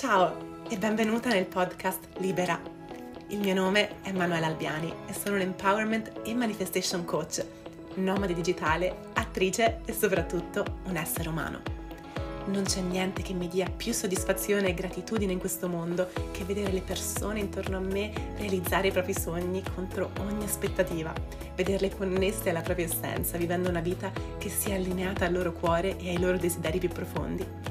Ciao e benvenuta nel podcast Libera. Il mio nome è Manuela Albiani e sono un empowerment e manifestation coach, nomade digitale, attrice e soprattutto un essere umano. Non c'è niente che mi dia più soddisfazione e gratitudine in questo mondo che vedere le persone intorno a me realizzare i propri sogni contro ogni aspettativa, vederle connesse alla propria essenza, vivendo una vita che sia allineata al loro cuore e ai loro desideri più profondi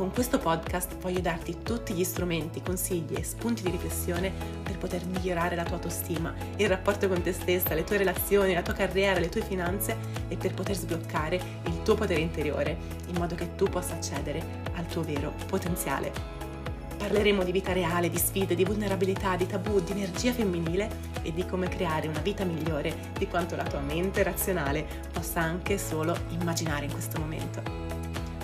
con questo podcast voglio darti tutti gli strumenti, consigli e spunti di riflessione per poter migliorare la tua autostima, il rapporto con te stessa, le tue relazioni, la tua carriera, le tue finanze e per poter sbloccare il tuo potere interiore in modo che tu possa accedere al tuo vero potenziale. Parleremo di vita reale, di sfide, di vulnerabilità, di tabù, di energia femminile e di come creare una vita migliore di quanto la tua mente razionale possa anche solo immaginare in questo momento.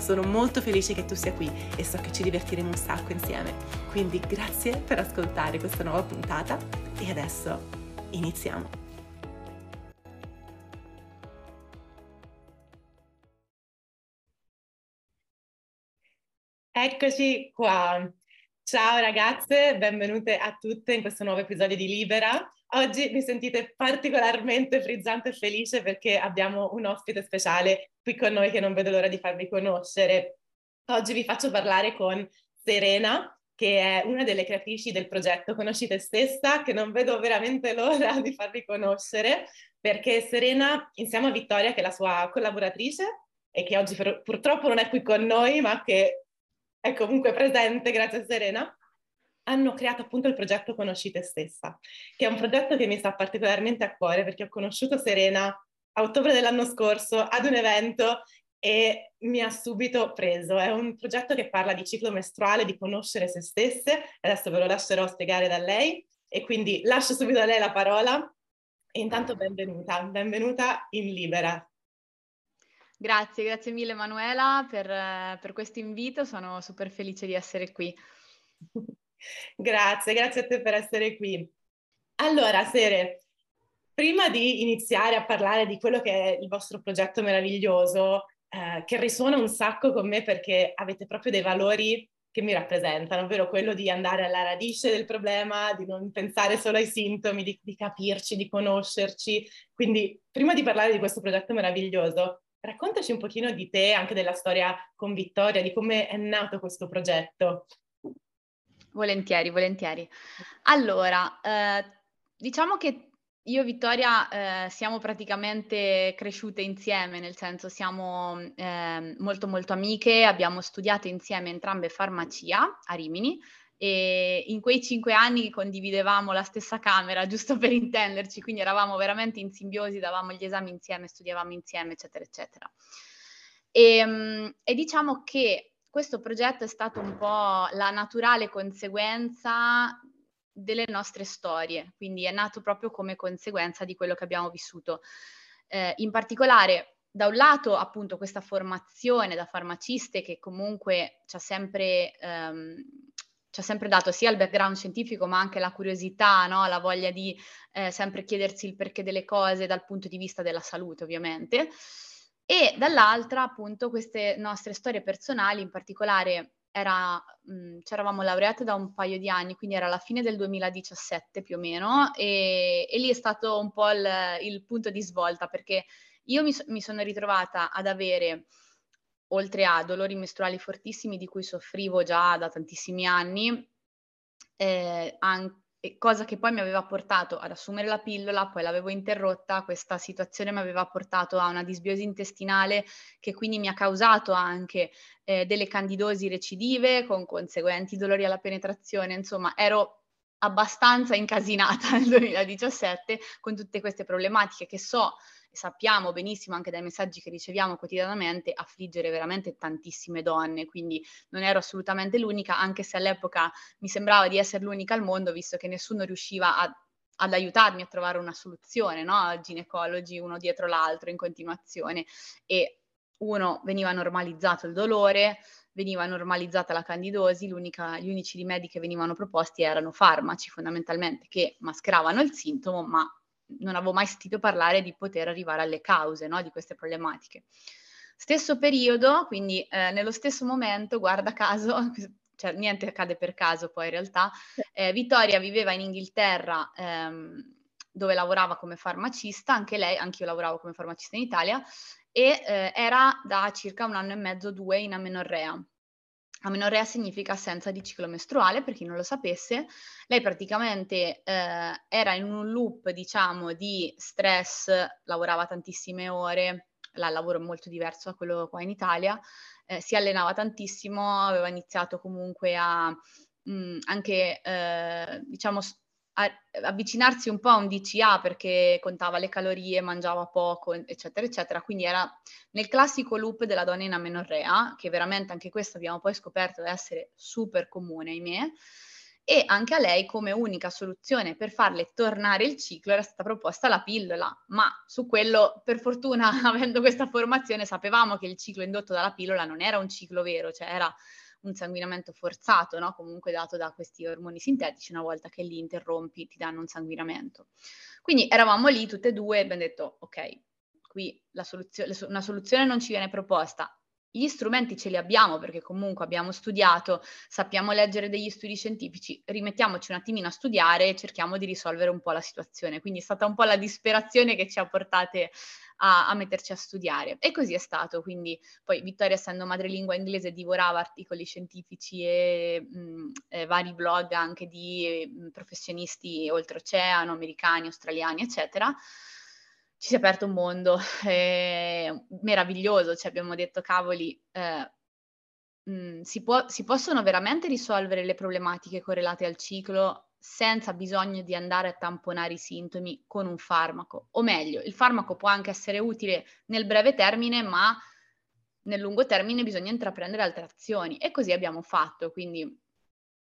Sono molto felice che tu sia qui e so che ci divertiremo un sacco insieme. Quindi grazie per ascoltare questa nuova puntata e adesso iniziamo. Eccoci qua. Ciao ragazze, benvenute a tutte in questo nuovo episodio di Libera. Oggi mi sentite particolarmente frizzante e felice perché abbiamo un ospite speciale qui con noi che non vedo l'ora di farvi conoscere. Oggi vi faccio parlare con Serena, che è una delle creatrici del progetto Conosci te stessa, che non vedo veramente l'ora di farvi conoscere, perché Serena, insieme a Vittoria, che è la sua collaboratrice e che oggi purtroppo non è qui con noi, ma che è comunque presente, grazie a Serena, hanno creato appunto il progetto Conosci te stessa, che è un progetto che mi sta particolarmente a cuore perché ho conosciuto Serena a ottobre dell'anno scorso ad un evento e mi ha subito preso. È un progetto che parla di ciclo mestruale, di conoscere se stesse, adesso ve lo lascerò spiegare da lei e quindi lascio subito a lei la parola e intanto benvenuta, benvenuta in Libera. Grazie, grazie mille Manuela per, per questo invito, sono super felice di essere qui. Grazie, grazie a te per essere qui. Allora, Sere, prima di iniziare a parlare di quello che è il vostro progetto meraviglioso, eh, che risuona un sacco con me perché avete proprio dei valori che mi rappresentano, ovvero quello di andare alla radice del problema, di non pensare solo ai sintomi, di, di capirci, di conoscerci. Quindi, prima di parlare di questo progetto meraviglioso, raccontaci un pochino di te, anche della storia con Vittoria, di come è nato questo progetto. Volentieri, volentieri. Allora, eh, diciamo che io e Vittoria eh, siamo praticamente cresciute insieme, nel senso siamo eh, molto molto amiche, abbiamo studiato insieme entrambe farmacia a Rimini e in quei cinque anni condividevamo la stessa camera, giusto per intenderci, quindi eravamo veramente in simbiosi, davamo gli esami insieme, studiavamo insieme, eccetera, eccetera. E, ehm, e diciamo che questo progetto è stato un po' la naturale conseguenza delle nostre storie, quindi è nato proprio come conseguenza di quello che abbiamo vissuto. Eh, in particolare, da un lato, appunto, questa formazione da farmaciste che comunque ci ha sempre, ehm, ci ha sempre dato sia il background scientifico, ma anche la curiosità, no? la voglia di eh, sempre chiedersi il perché delle cose dal punto di vista della salute, ovviamente e dall'altra appunto queste nostre storie personali, in particolare era, ci eravamo laureate da un paio di anni, quindi era la fine del 2017 più o meno, e, e lì è stato un po' il, il, punto di svolta perché io mi, mi sono ritrovata ad avere oltre a dolori mestruali fortissimi di cui soffrivo già da tantissimi anni, eh, anche cosa che poi mi aveva portato ad assumere la pillola, poi l'avevo interrotta, questa situazione mi aveva portato a una disbiosi intestinale che quindi mi ha causato anche eh, delle candidosi recidive con conseguenti dolori alla penetrazione, insomma ero abbastanza incasinata nel 2017 con tutte queste problematiche che so sappiamo benissimo anche dai messaggi che riceviamo quotidianamente, affliggere veramente tantissime donne, quindi non ero assolutamente l'unica, anche se all'epoca mi sembrava di essere l'unica al mondo, visto che nessuno riusciva a, ad aiutarmi a trovare una soluzione, no? Ginecologi uno dietro l'altro in continuazione e uno veniva normalizzato il dolore, veniva normalizzata la candidosi, gli unici rimedi che venivano proposti erano farmaci fondamentalmente che mascheravano il sintomo, ma non avevo mai sentito parlare di poter arrivare alle cause no, di queste problematiche. Stesso periodo, quindi eh, nello stesso momento, guarda caso, cioè niente accade per caso poi in realtà. Eh, Vittoria viveva in Inghilterra ehm, dove lavorava come farmacista, anche lei, anche io lavoravo come farmacista in Italia, e eh, era da circa un anno e mezzo, due in amenorrea. Amenorrea significa assenza di ciclo mestruale, per chi non lo sapesse. Lei praticamente eh, era in un loop, diciamo, di stress, lavorava tantissime ore, il lavoro è molto diverso da quello qua in Italia, eh, si allenava tantissimo, aveva iniziato comunque a mh, mm, anche, eh, diciamo, a, avvicinarsi un po' a un DCA perché contava le calorie, mangiava poco, eccetera, eccetera. Quindi era nel classico loop della donna in amenorrea, che veramente anche questo abbiamo poi scoperto essere super comune, ahimè. E anche a lei, come unica soluzione per farle tornare il ciclo, era stata proposta la pillola. Ma su quello, per fortuna, avendo questa formazione, sapevamo che il ciclo indotto dalla pillola non era un ciclo vero, cioè era un sanguinamento forzato, no? comunque dato da questi ormoni sintetici, una volta che li interrompi ti danno un sanguinamento. Quindi eravamo lì tutte e due e abbiamo detto, ok, qui soluzio- una soluzione non ci viene proposta, gli strumenti ce li abbiamo perché comunque abbiamo studiato, sappiamo leggere degli studi scientifici, rimettiamoci un attimino a studiare e cerchiamo di risolvere un po' la situazione. Quindi è stata un po' la disperazione che ci ha portate a, a metterci a studiare. E così è stato. Quindi poi Vittoria, essendo madrelingua inglese, divorava articoli scientifici e, mh, e vari blog anche di mh, professionisti oltreoceano, americani, australiani, eccetera ci si è aperto un mondo eh, meraviglioso, cioè abbiamo detto cavoli, eh, mh, si, può, si possono veramente risolvere le problematiche correlate al ciclo senza bisogno di andare a tamponare i sintomi con un farmaco, o meglio, il farmaco può anche essere utile nel breve termine, ma nel lungo termine bisogna intraprendere altre azioni. E così abbiamo fatto, quindi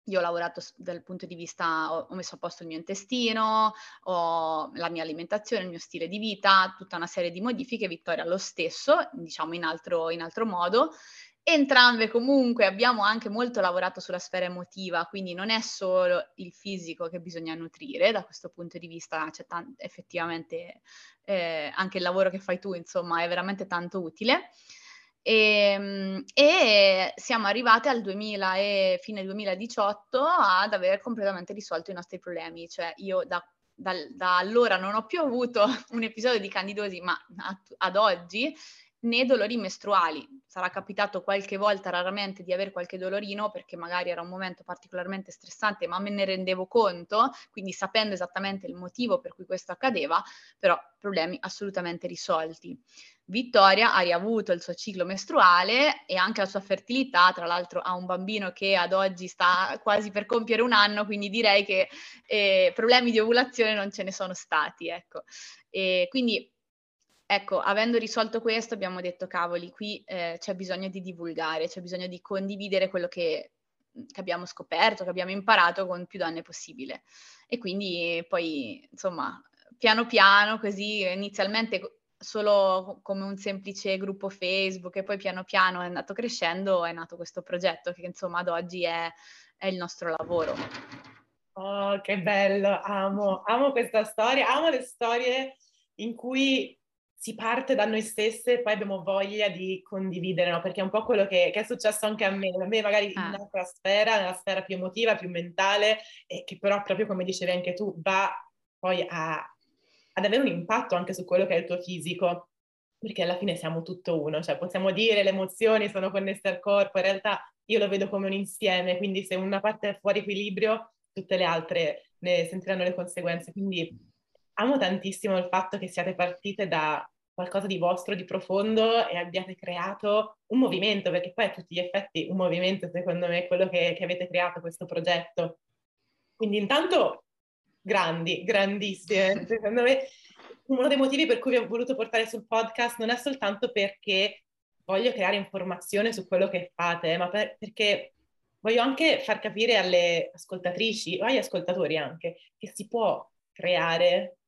io ho lavorato dal punto di vista, ho, messo a posto il mio intestino, ho la mia alimentazione, il mio stile di vita, tutta una serie di modifiche, Vittoria lo stesso, diciamo in altro, in altro modo. Entrambe comunque abbiamo anche molto lavorato sulla sfera emotiva, quindi non è solo il fisico che bisogna nutrire, da questo punto di vista c'è t- effettivamente eh, anche il lavoro che fai tu, insomma, è veramente tanto utile. E, ehm, e, siamo arrivate al 2000 e fine 2018 ad aver completamente risolto i nostri problemi. Cioè io da, da, da allora non ho più avuto un episodio di candidosi, ma ad oggi né dolori mestruali. Sarà capitato qualche volta raramente di avere qualche dolorino perché magari era un momento particolarmente stressante, ma me ne rendevo conto, quindi sapendo esattamente il motivo per cui questo accadeva, però problemi assolutamente risolti. Vittoria ha riavuto il suo ciclo mestruale e anche la sua fertilità, tra l'altro ha un bambino che ad oggi sta quasi per compiere un anno, quindi direi che eh, problemi di ovulazione non ce ne sono stati, ecco. E quindi ecco, avendo risolto questo abbiamo detto cavoli, qui eh, c'è bisogno di divulgare, c'è bisogno di condividere quello che, che, abbiamo scoperto, che abbiamo imparato con più donne possibile. E quindi poi, insomma, piano piano, così inizialmente solo come un semplice gruppo Facebook e poi piano piano è andato crescendo, è nato questo progetto che insomma ad oggi è, è il nostro lavoro. Oh, che bello, amo, amo questa storia, amo le storie in cui si parte da noi stesse e poi abbiamo voglia di condividere, no? Perché è un po' quello che, che è successo anche a me, a me magari ah. in un'altra sfera, nella sfera più emotiva, più mentale, e che però proprio come dicevi anche tu, va poi a, ad avere un impatto anche su quello che è il tuo fisico, perché alla fine siamo tutto uno, cioè possiamo dire le emozioni sono connesse al corpo, in realtà io lo vedo come un insieme, quindi se una parte è fuori equilibrio, tutte le altre ne sentiranno le conseguenze, quindi amo tantissimo il fatto che siate partite da qualcosa di vostro, di profondo e abbiate creato un movimento, perché poi a tutti gli effetti un movimento secondo me è quello che, che avete creato questo progetto. Quindi intanto grandi, grandissime, secondo me uno dei motivi per cui vi ho voluto portare sul podcast non è soltanto perché voglio creare informazione su quello che fate, ma per, perché voglio anche far capire alle ascoltatrici o agli ascoltatori anche che si può creare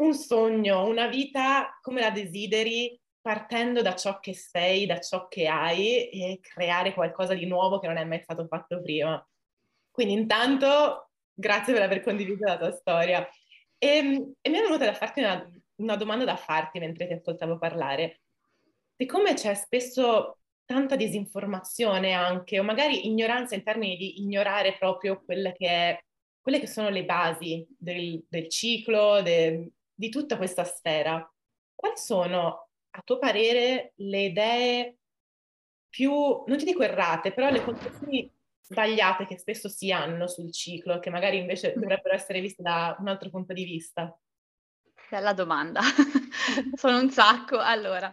un sogno, una vita come la desideri, partendo da ciò che sei, da ciò che hai e creare qualcosa di nuovo che non è mai stato fatto prima. Quindi intanto grazie per aver condiviso la tua storia. E, e mi è venuta da farti una, una domanda da farti mentre ti ascoltavo parlare. Siccome c'è spesso tanta disinformazione anche, o magari ignoranza in termini di ignorare proprio quelle che, è, quelle che sono le basi del, del ciclo, de, di tutta questa sfera. Quali sono, a tuo parere, le idee più, non ti dico errate, però le concezioni sbagliate che spesso si hanno sul ciclo, che magari invece dovrebbero essere viste da un altro punto di vista? Bella domanda, sono un sacco. Allora,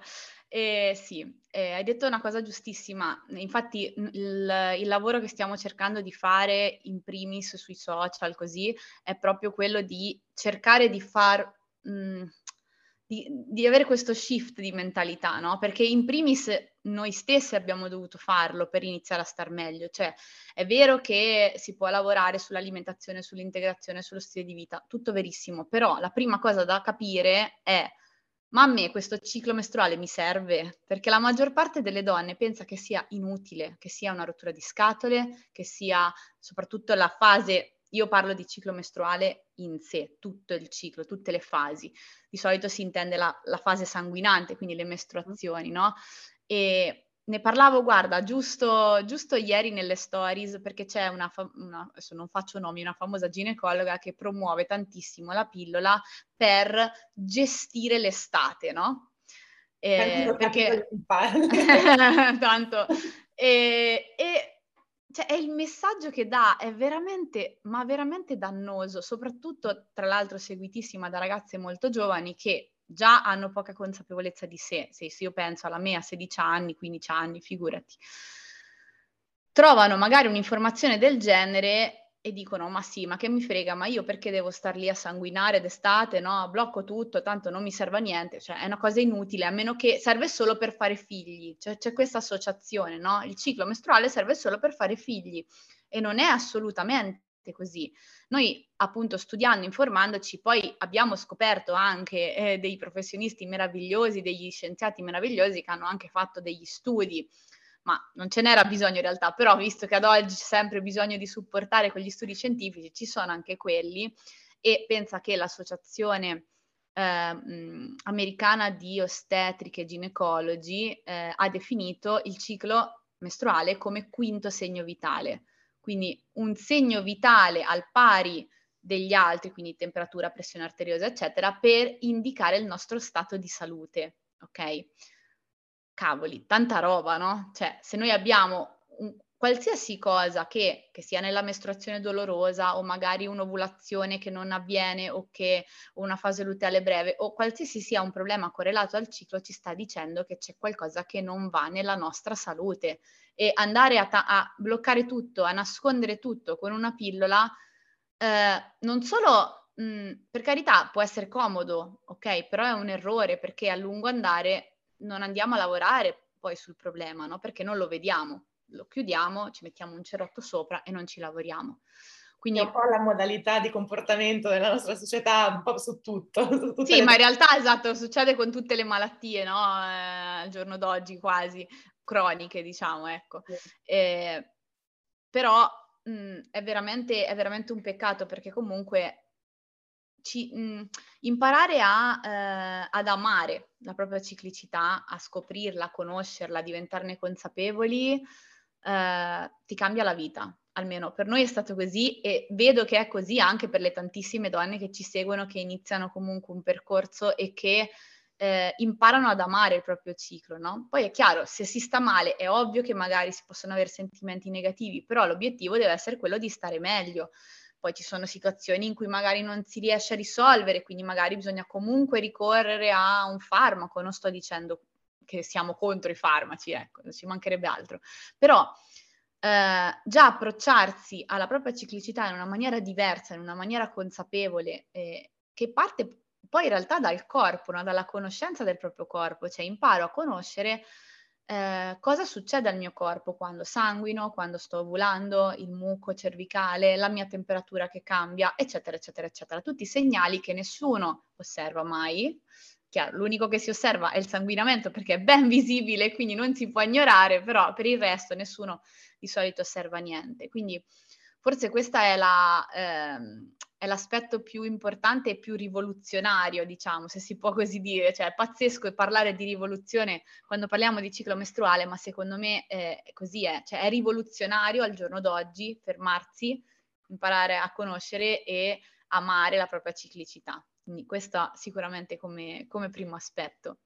eh, sì, eh, hai detto una cosa giustissima. Infatti il, il, lavoro che stiamo cercando di fare in primis sui social così è proprio quello di cercare di far... Mh, di, di, avere questo shift di mentalità, no? Perché in primis noi stessi abbiamo dovuto farlo per iniziare a star meglio. Cioè, è vero che si può lavorare sull'alimentazione, sull'integrazione, sullo stile di vita, tutto verissimo, però la prima cosa da capire è ma a me questo ciclo mestruale mi serve? Perché la maggior parte delle donne pensa che sia inutile, che sia una rottura di scatole, che sia soprattutto la fase io parlo di ciclo mestruale in sé, tutto il ciclo, tutte le fasi. Di solito si intende la, la fase sanguinante, quindi le mestruazioni, no? E ne parlavo, guarda, giusto, giusto ieri nelle stories, perché c'è una, fa- una, adesso non faccio nomi, una famosa ginecologa che promuove tantissimo la pillola per gestire l'estate, no? Eh, perché tanto e, e cioè, è il messaggio che dà, è veramente, ma veramente dannoso, soprattutto tra l'altro seguitissima da ragazze molto giovani che già hanno poca consapevolezza di sé. Se io penso alla mia a 16 anni, 15 anni, figurati. Trovano magari un'informazione del genere e dicono ma sì, ma che mi frega, ma io perché devo star lì a sanguinare d'estate, no? Blocco tutto, tanto non mi serve a niente, cioè è una cosa inutile, a meno che serve solo per fare figli, cioè c'è questa associazione, no? Il ciclo mestruale serve solo per fare figli e non è assolutamente così. Noi appunto studiando, informandoci, poi abbiamo scoperto anche eh, dei professionisti meravigliosi, degli scienziati meravigliosi che hanno anche fatto degli studi ma non ce n'era bisogno in realtà, però visto che ad oggi c'è sempre bisogno di supportare con gli studi scientifici, ci sono anche quelli e pensa che l'associazione eh, americana di ostetriche e ginecologi eh, ha definito il ciclo mestruale come quinto segno vitale, quindi un segno vitale al pari degli altri, quindi temperatura, pressione arteriosa, eccetera, per indicare il nostro stato di salute, ok? Cavoli, tanta roba, no? Cioè, se noi abbiamo un, qualsiasi cosa che, che, sia nella mestruazione dolorosa o magari un'ovulazione che non avviene o che una fase luteale breve o qualsiasi sia un problema correlato al ciclo ci sta dicendo che c'è qualcosa che non va nella nostra salute e andare a, ta- a bloccare tutto, a nascondere tutto con una pillola eh, non solo mh, per carità può essere comodo, ok, però è un errore perché a lungo andare non andiamo a lavorare poi sul problema, no? Perché non lo vediamo, lo chiudiamo, ci mettiamo un cerotto sopra e non ci lavoriamo. Quindi, è un po' la modalità di comportamento della nostra società, un po' su tutto. Su sì, le... ma in realtà esatto, succede con tutte le malattie, no? Eh, al giorno d'oggi quasi, croniche, diciamo, ecco. Sì. Eh, però mh, è, veramente, è veramente un peccato perché comunque ci, mh, imparare a, eh, ad amare la propria ciclicità, a scoprirla, a conoscerla, a diventarne consapevoli, eh, ti cambia la vita. Almeno per noi è stato così e vedo che è così anche per le tantissime donne che ci seguono, che iniziano comunque un percorso e che eh, imparano ad amare il proprio ciclo, no? Poi è chiaro, se si sta male è ovvio che magari si possono avere sentimenti negativi, però l'obiettivo deve essere quello di stare meglio. Poi ci sono situazioni in cui magari non si riesce a risolvere, quindi magari bisogna comunque ricorrere a un farmaco. Non sto dicendo che siamo contro i farmaci, ecco, non ci mancherebbe altro. Però eh, già approcciarsi alla propria ciclicità in una maniera diversa, in una maniera consapevole, eh, che parte poi in realtà dal corpo, no? dalla conoscenza del proprio corpo, cioè imparo a conoscere eh, cosa succede al mio corpo quando sanguino, quando sto ovulando, il muco cervicale, la mia temperatura che cambia, eccetera, eccetera, eccetera. Tutti segnali che nessuno osserva mai. Chiaro, l'unico che si osserva è il sanguinamento perché è ben visibile, quindi non si può ignorare, però per il resto nessuno di solito osserva niente. Quindi forse questo è, la, ehm, è l'aspetto più importante e più rivoluzionario, diciamo, se si può così dire. Cioè, è pazzesco parlare di rivoluzione quando parliamo di ciclo mestruale, ma secondo me eh, così è. Cioè, è rivoluzionario al giorno d'oggi fermarsi, imparare a conoscere e amare la propria ciclicità. Quindi questo sicuramente come, come primo aspetto.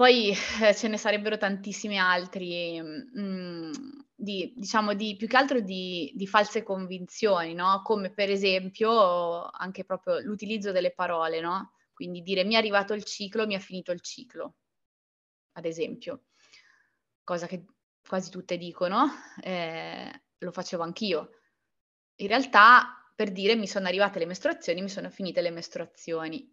Poi eh, ce ne sarebbero tantissimi altri, mh, mm, di, diciamo, di, più che altro di, di, false convinzioni, no? Come per esempio anche proprio l'utilizzo delle parole, no? Quindi dire mi è arrivato il ciclo, mi è finito il ciclo, ad esempio. Cosa che quasi tutte dicono, eh, lo facevo anch'io. In realtà, per dire mi sono arrivate le mestruazioni, mi sono finite le mestruazioni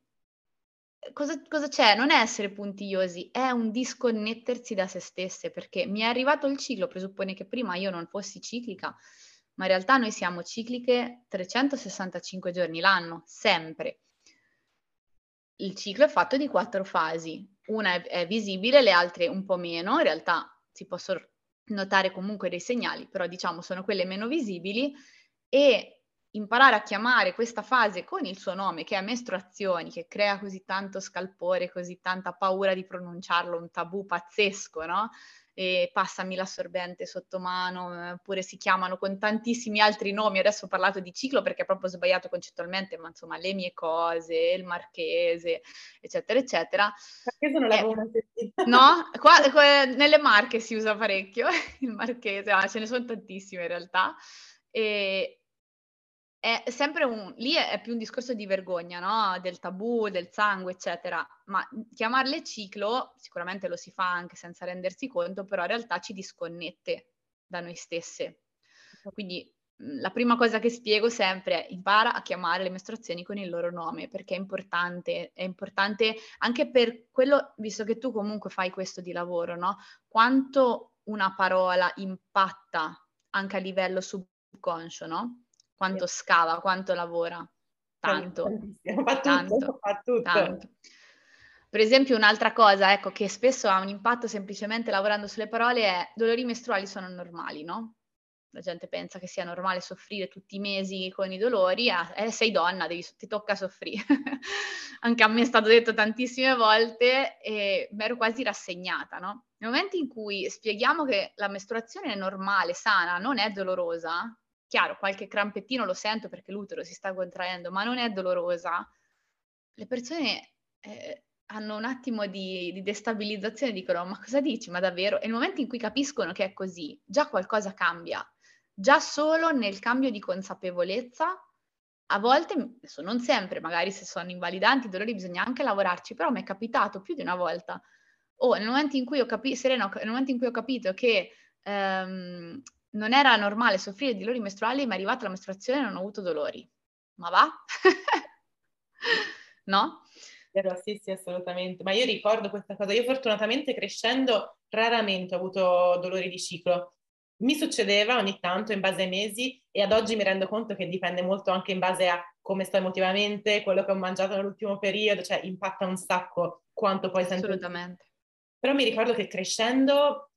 cosa, cosa c'è? Non è essere puntigliosi, è un disconnettersi da se stesse, perché mi è arrivato il ciclo, presuppone che prima io non fossi ciclica, ma in realtà noi siamo cicliche 365 giorni l'anno, sempre. Il ciclo è fatto di quattro fasi, una è, è visibile, le altre un po' meno, in realtà si possono notare comunque dei segnali, però diciamo sono quelle meno visibili e imparare a chiamare questa fase con il suo nome, che è mestruazioni, che crea così tanto scalpore, così tanta paura di pronunciarlo, un tabù pazzesco, no? E passami l'assorbente sotto mano, oppure si chiamano con tantissimi altri nomi. Adesso ho parlato di ciclo perché è proprio sbagliato concettualmente, ma insomma, le mie cose, il marchese, eccetera, eccetera. Marchese non l'avevo mai sentito. No? Qua, qua, nelle marche si usa parecchio il marchese, ma ce ne sono tantissime in realtà. E, è sempre un, lì è più un discorso di vergogna, no? Del tabù, del sangue, eccetera. Ma chiamarle ciclo, sicuramente lo si fa anche senza rendersi conto, però in realtà ci disconnette da noi stesse. Quindi la prima cosa che spiego sempre è impara a chiamare le mestruazioni con il loro nome, perché è importante, è importante anche per quello, visto che tu comunque fai questo di lavoro, no? Quanto una parola impatta anche a livello subconscio, no? Quanto scava, quanto lavora. Tanto. Fa tutto, tanto, fa tutto. Tanto. Per esempio, un'altra cosa, ecco, che spesso ha un impatto semplicemente lavorando sulle parole è dolori mestruali sono normali, no? La gente pensa che sia normale soffrire tutti i mesi con i dolori, eh, sei donna, devi, ti tocca soffrire. Anche a me è stato detto tantissime volte e mi ero quasi rassegnata, no? Nel momento in cui spieghiamo che la mestruazione è normale, sana, non è dolorosa, chiaro, qualche crampettino lo sento perché l'utero si sta contraendo, ma non è dolorosa, le persone eh, hanno un attimo di, di destabilizzazione, dicono ma cosa dici, ma davvero? E nel momento in cui capiscono che è così, già qualcosa cambia, già solo nel cambio di consapevolezza, a volte, adesso non sempre, magari se sono invalidanti dolori bisogna anche lavorarci, però mi è capitato più di una volta, o nel cui ho, capi- nel momento in cui ho capito che ehm, non era normale soffrire di dolori mestruali, ma è arrivata la mestruazione e non ho avuto dolori. Ma va? no? Vero, sì, sì, assolutamente. Ma io ricordo questa cosa. Io fortunatamente crescendo raramente ho avuto dolori di ciclo. Mi succedeva ogni tanto in base ai mesi e ad oggi mi rendo conto che dipende molto anche in base a come sto emotivamente, quello che ho mangiato nell'ultimo periodo, cioè impatta un sacco quanto poi sento. Assolutamente. Però mi ricordo che crescendo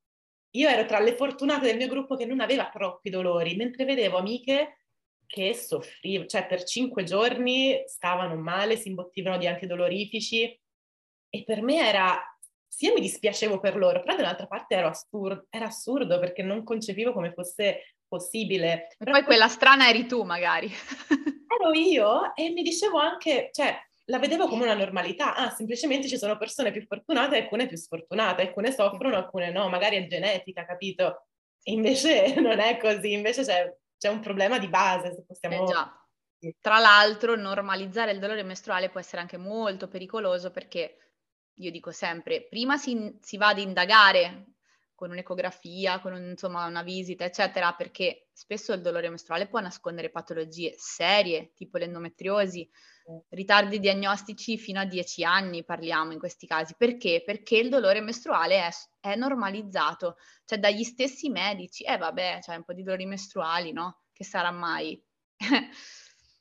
io ero tra le fortunate del mio gruppo che non aveva troppi dolori, mentre vedevo amiche che soffrivano, cioè per cinque giorni stavano male, si imbottivano di antidolorifici e per me era, sì mi dispiacevo per loro, però dall'altra parte era assurdo, era assurdo perché non concepivo come fosse possibile. E poi quella strana eri tu magari. ero io e mi dicevo anche, cioè la vedevo come una normalità. Ah, semplicemente ci sono persone più fortunate e alcune più sfortunate, alcune soffrono, alcune no, magari è genetica, capito? E invece non è così, invece c'è, c'è un problema di base, se possiamo... Eh. Tra l'altro, normalizzare il dolore mestruale può essere anche molto pericoloso perché, io dico sempre, prima si, si va ad indagare con un'ecografia, con un, insomma, una visita, eccetera, perché spesso il dolore mestruale può nascondere patologie serie, tipo l'endometriosi, ritardi diagnostici fino a 10 anni parliamo in questi casi. Perché? Perché il dolore mestruale è, è normalizzato, cioè dagli stessi medici. Eh vabbè, c'è un po' di dolori mestruali, no? Che sarà mai?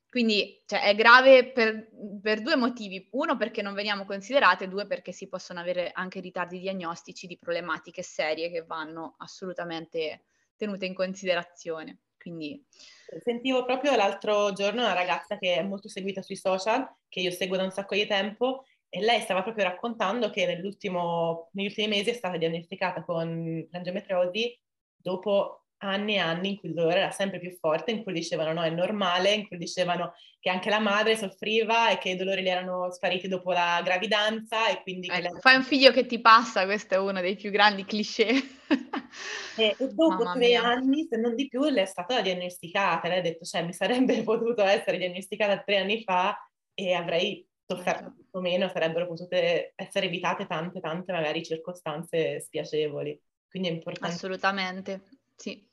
Quindi cioè, è grave per, per, due motivi. Uno perché non veniamo considerate, due perché si possono avere anche ritardi diagnostici di problematiche serie che vanno assolutamente tenute in considerazione. Quindi... Sentivo proprio l'altro giorno una ragazza che è molto seguita sui social, che io seguo da un sacco di tempo, e lei stava proprio raccontando che negli ultimi mesi è stata diagnosticata con l'endometriosi dopo anni e anni in cui il dolore era sempre più forte, in cui dicevano no, è normale, in cui dicevano che anche la madre soffriva e che i dolori le erano spariti dopo la gravidanza e quindi... Ecco, lei... Fai un figlio che ti passa, questo è uno dei più grandi cliché. e, e, dopo Mamma tre mia. anni, se non di più, le è stata diagnosticata. Lei ha detto, cioè, mi sarebbe potuto essere diagnosticata tre anni fa e avrei sofferto certo. tutto meno, sarebbero potute essere evitate tante, tante magari circostanze spiacevoli. Quindi è importante. Assolutamente, sì.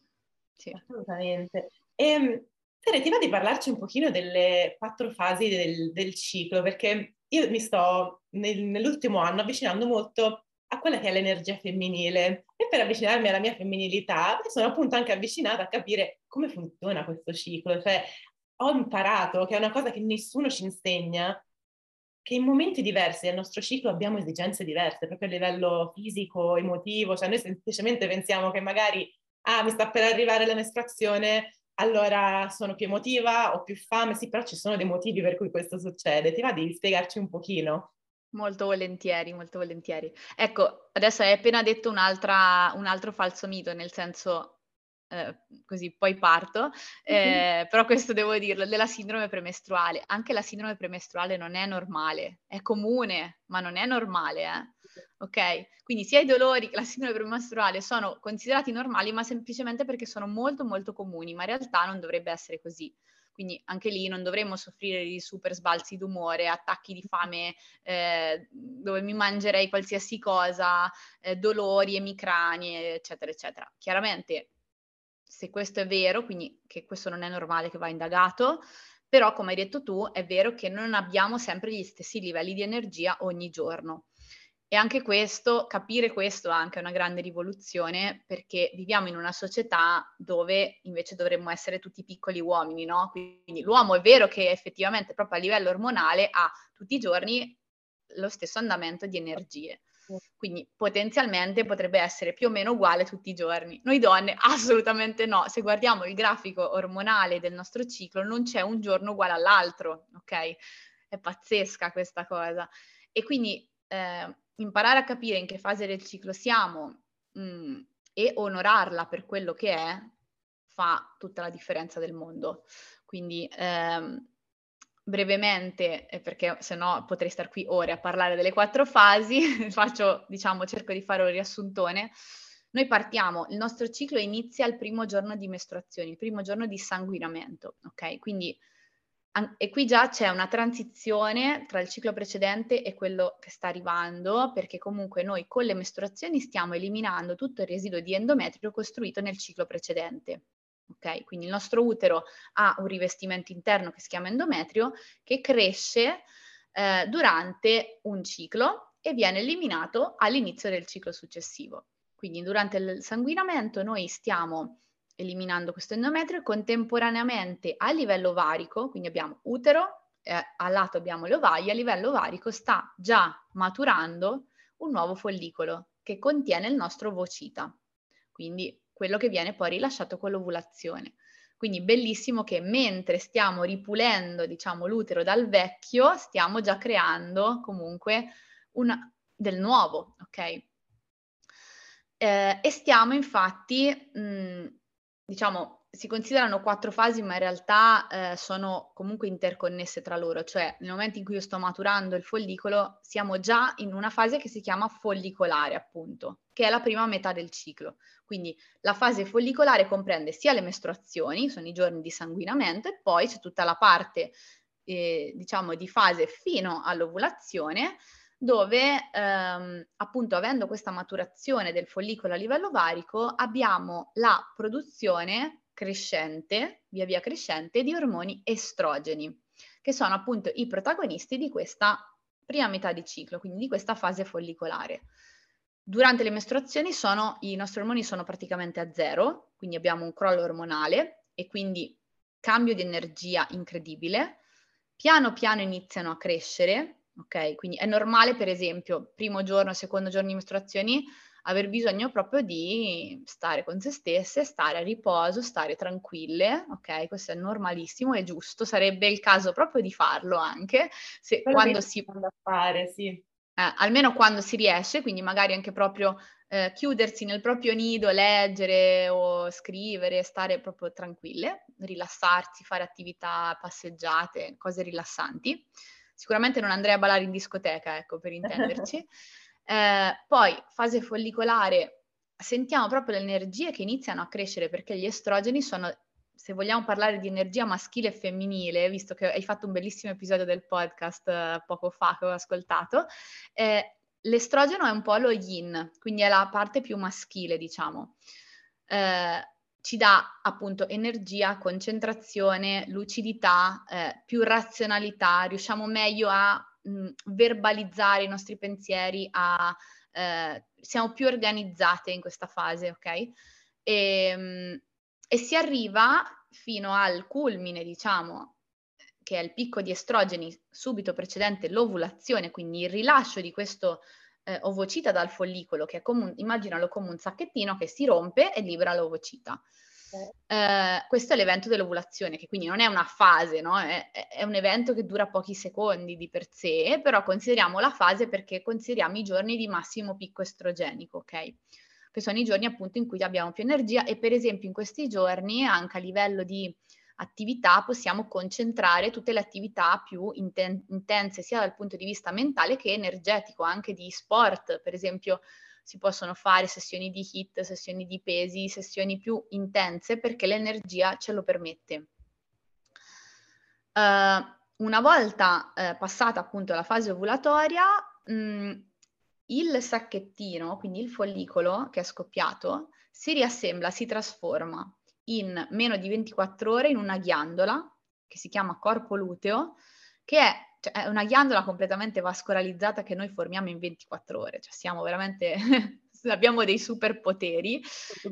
Sì. Assolutamente. E, ehm, Tere, ti va di parlarci un pochino delle quattro fasi del, del ciclo, perché io mi sto nel, nell'ultimo anno avvicinando molto a quella che è l'energia femminile e per avvicinarmi alla mia femminilità mi sono appunto anche avvicinata a capire come funziona questo ciclo, cioè ho imparato che è una cosa che nessuno ci insegna, che in momenti diversi del nostro ciclo abbiamo esigenze diverse, proprio a livello fisico, emotivo, cioè noi semplicemente pensiamo che magari ah, mi sta per arrivare la mestruazione, allora sono più emotiva, ho più fame, sì, però ci sono dei motivi per cui questo succede. Ti va di spiegarci un pochino? Molto volentieri, molto volentieri. Ecco, adesso hai appena detto un altro falso mito, nel senso, eh, così poi parto, eh, mm-hmm. però questo devo dirlo, della sindrome premestruale. Anche la sindrome premestruale non è normale, è comune, ma non è normale, eh? Ok? Quindi sia i dolori che la sindrome premenstruale sono considerati normali, ma semplicemente perché sono molto molto comuni, ma in realtà non dovrebbe essere così. Quindi anche lì non dovremmo soffrire di super sbalzi d'umore, attacchi di fame eh, dove mi mangerei qualsiasi cosa, eh, dolori, emicranie, eccetera, eccetera. Chiaramente, se questo è vero, quindi che questo non è normale che va indagato, però come hai detto tu, è vero che non abbiamo sempre gli stessi livelli di energia ogni giorno. E anche questo, capire questo è anche una grande rivoluzione perché viviamo in una società dove invece dovremmo essere tutti piccoli uomini, no? Quindi l'uomo è vero che effettivamente proprio a livello ormonale ha tutti i giorni lo stesso andamento di energie. Quindi potenzialmente potrebbe essere più o meno uguale tutti i giorni. Noi donne assolutamente no. Se guardiamo il grafico ormonale del nostro ciclo non c'è un giorno uguale all'altro, ok? È pazzesca questa cosa. E quindi eh, imparare a capire in che fase del ciclo siamo mh, mm, e onorarla per quello che è fa tutta la differenza del mondo. Quindi ehm, brevemente, perché se no potrei stare qui ore a parlare delle quattro fasi, faccio, diciamo, cerco di fare un riassuntone. Noi partiamo, il nostro ciclo inizia il primo giorno di mestruazione, il primo giorno di sanguinamento, ok? Quindi e qui già c'è una transizione tra il ciclo precedente e quello che sta arrivando, perché comunque noi con le mestruazioni stiamo eliminando tutto il residuo di endometrio costruito nel ciclo precedente. Ok, quindi il nostro utero ha un rivestimento interno che si chiama endometrio che cresce eh, durante un ciclo e viene eliminato all'inizio del ciclo successivo. Quindi durante il sanguinamento noi stiamo eliminando questo endometrio, contemporaneamente a livello ovarico, quindi abbiamo utero, eh, a lato abbiamo le ovaie, a livello ovarico sta già maturando un nuovo follicolo che contiene il nostro ovocita, quindi quello che viene poi rilasciato con l'ovulazione. Quindi bellissimo che mentre stiamo ripulendo, diciamo, l'utero dal vecchio, stiamo già creando comunque una, del nuovo, ok? Eh, e stiamo infatti mh, diciamo, si considerano quattro fasi, ma in realtà eh, sono comunque interconnesse tra loro, cioè nel momento in cui io sto maturando il follicolo, siamo già in una fase che si chiama follicolare, appunto, che è la prima metà del ciclo. Quindi la fase follicolare comprende sia le mestruazioni, sono i giorni di sanguinamento, e poi c'è tutta la parte, eh, diciamo, di fase fino all'ovulazione, dove ehm, appunto avendo questa maturazione del follicolo a livello ovarico abbiamo la produzione crescente, via via crescente, di ormoni estrogeni, che sono appunto i protagonisti di questa prima metà di ciclo, quindi di questa fase follicolare. Durante le mestruazioni sono, i nostri ormoni sono praticamente a zero, quindi abbiamo un crollo ormonale e quindi cambio di energia incredibile. Piano piano iniziano a crescere ok? Quindi è normale, per esempio, primo giorno, secondo giorno di mestruazioni, aver bisogno proprio di stare con se stesse, stare a riposo, stare tranquille, ok? Questo è normalissimo, è giusto, sarebbe il caso proprio di farlo anche, se, quando si... Da fare, sì. Eh, almeno quando si riesce, quindi magari anche proprio eh, chiudersi nel proprio nido, leggere o scrivere, stare proprio tranquille, rilassarsi, fare attività, passeggiate, cose rilassanti. Sicuramente non andrei a ballare in discoteca, ecco, per intenderci. Eh, poi, fase follicolare, sentiamo proprio le energie che iniziano a crescere perché gli estrogeni sono, se vogliamo parlare di energia maschile e femminile, visto che hai fatto un bellissimo episodio del podcast eh, poco fa che ho ascoltato, eh, l'estrogeno è un po' lo yin, quindi è la parte più maschile, diciamo. Eh, ci dà appunto energia, concentrazione, lucidità, eh, più razionalità, riusciamo meglio a mh, verbalizzare i nostri pensieri, a, eh, siamo più organizzate in questa fase, ok? E, mh, e si arriva fino al culmine, diciamo, che è il picco di estrogeni subito precedente l'ovulazione, quindi il rilascio di questo eh, ovocita dal follicolo, che è come un, immaginalo come un sacchettino che si rompe e libera l'ovocita. Eh, questo è l'evento dell'ovulazione, che quindi non è una fase, no? è, è, un evento che dura pochi secondi di per sé, però consideriamo la fase perché consideriamo i giorni di massimo picco estrogenico, ok? Che sono i giorni appunto in cui abbiamo più energia e per esempio in questi giorni anche a livello di attività possiamo concentrare tutte le attività più inten- intense sia dal punto di vista mentale che energetico, anche di sport, per esempio si possono fare sessioni di hit, sessioni di pesi, sessioni più intense perché l'energia ce lo permette. Uh, una volta uh, passata appunto la fase ovulatoria, mh, mm, il sacchettino, quindi il follicolo che è scoppiato, si riassembla, si trasforma in meno di 24 ore in una ghiandola che si chiama corpo luteo, che è cioè, è una ghiandola completamente vascolarizzata che noi formiamo in 24 ore, cioè siamo veramente, abbiamo dei superpoteri.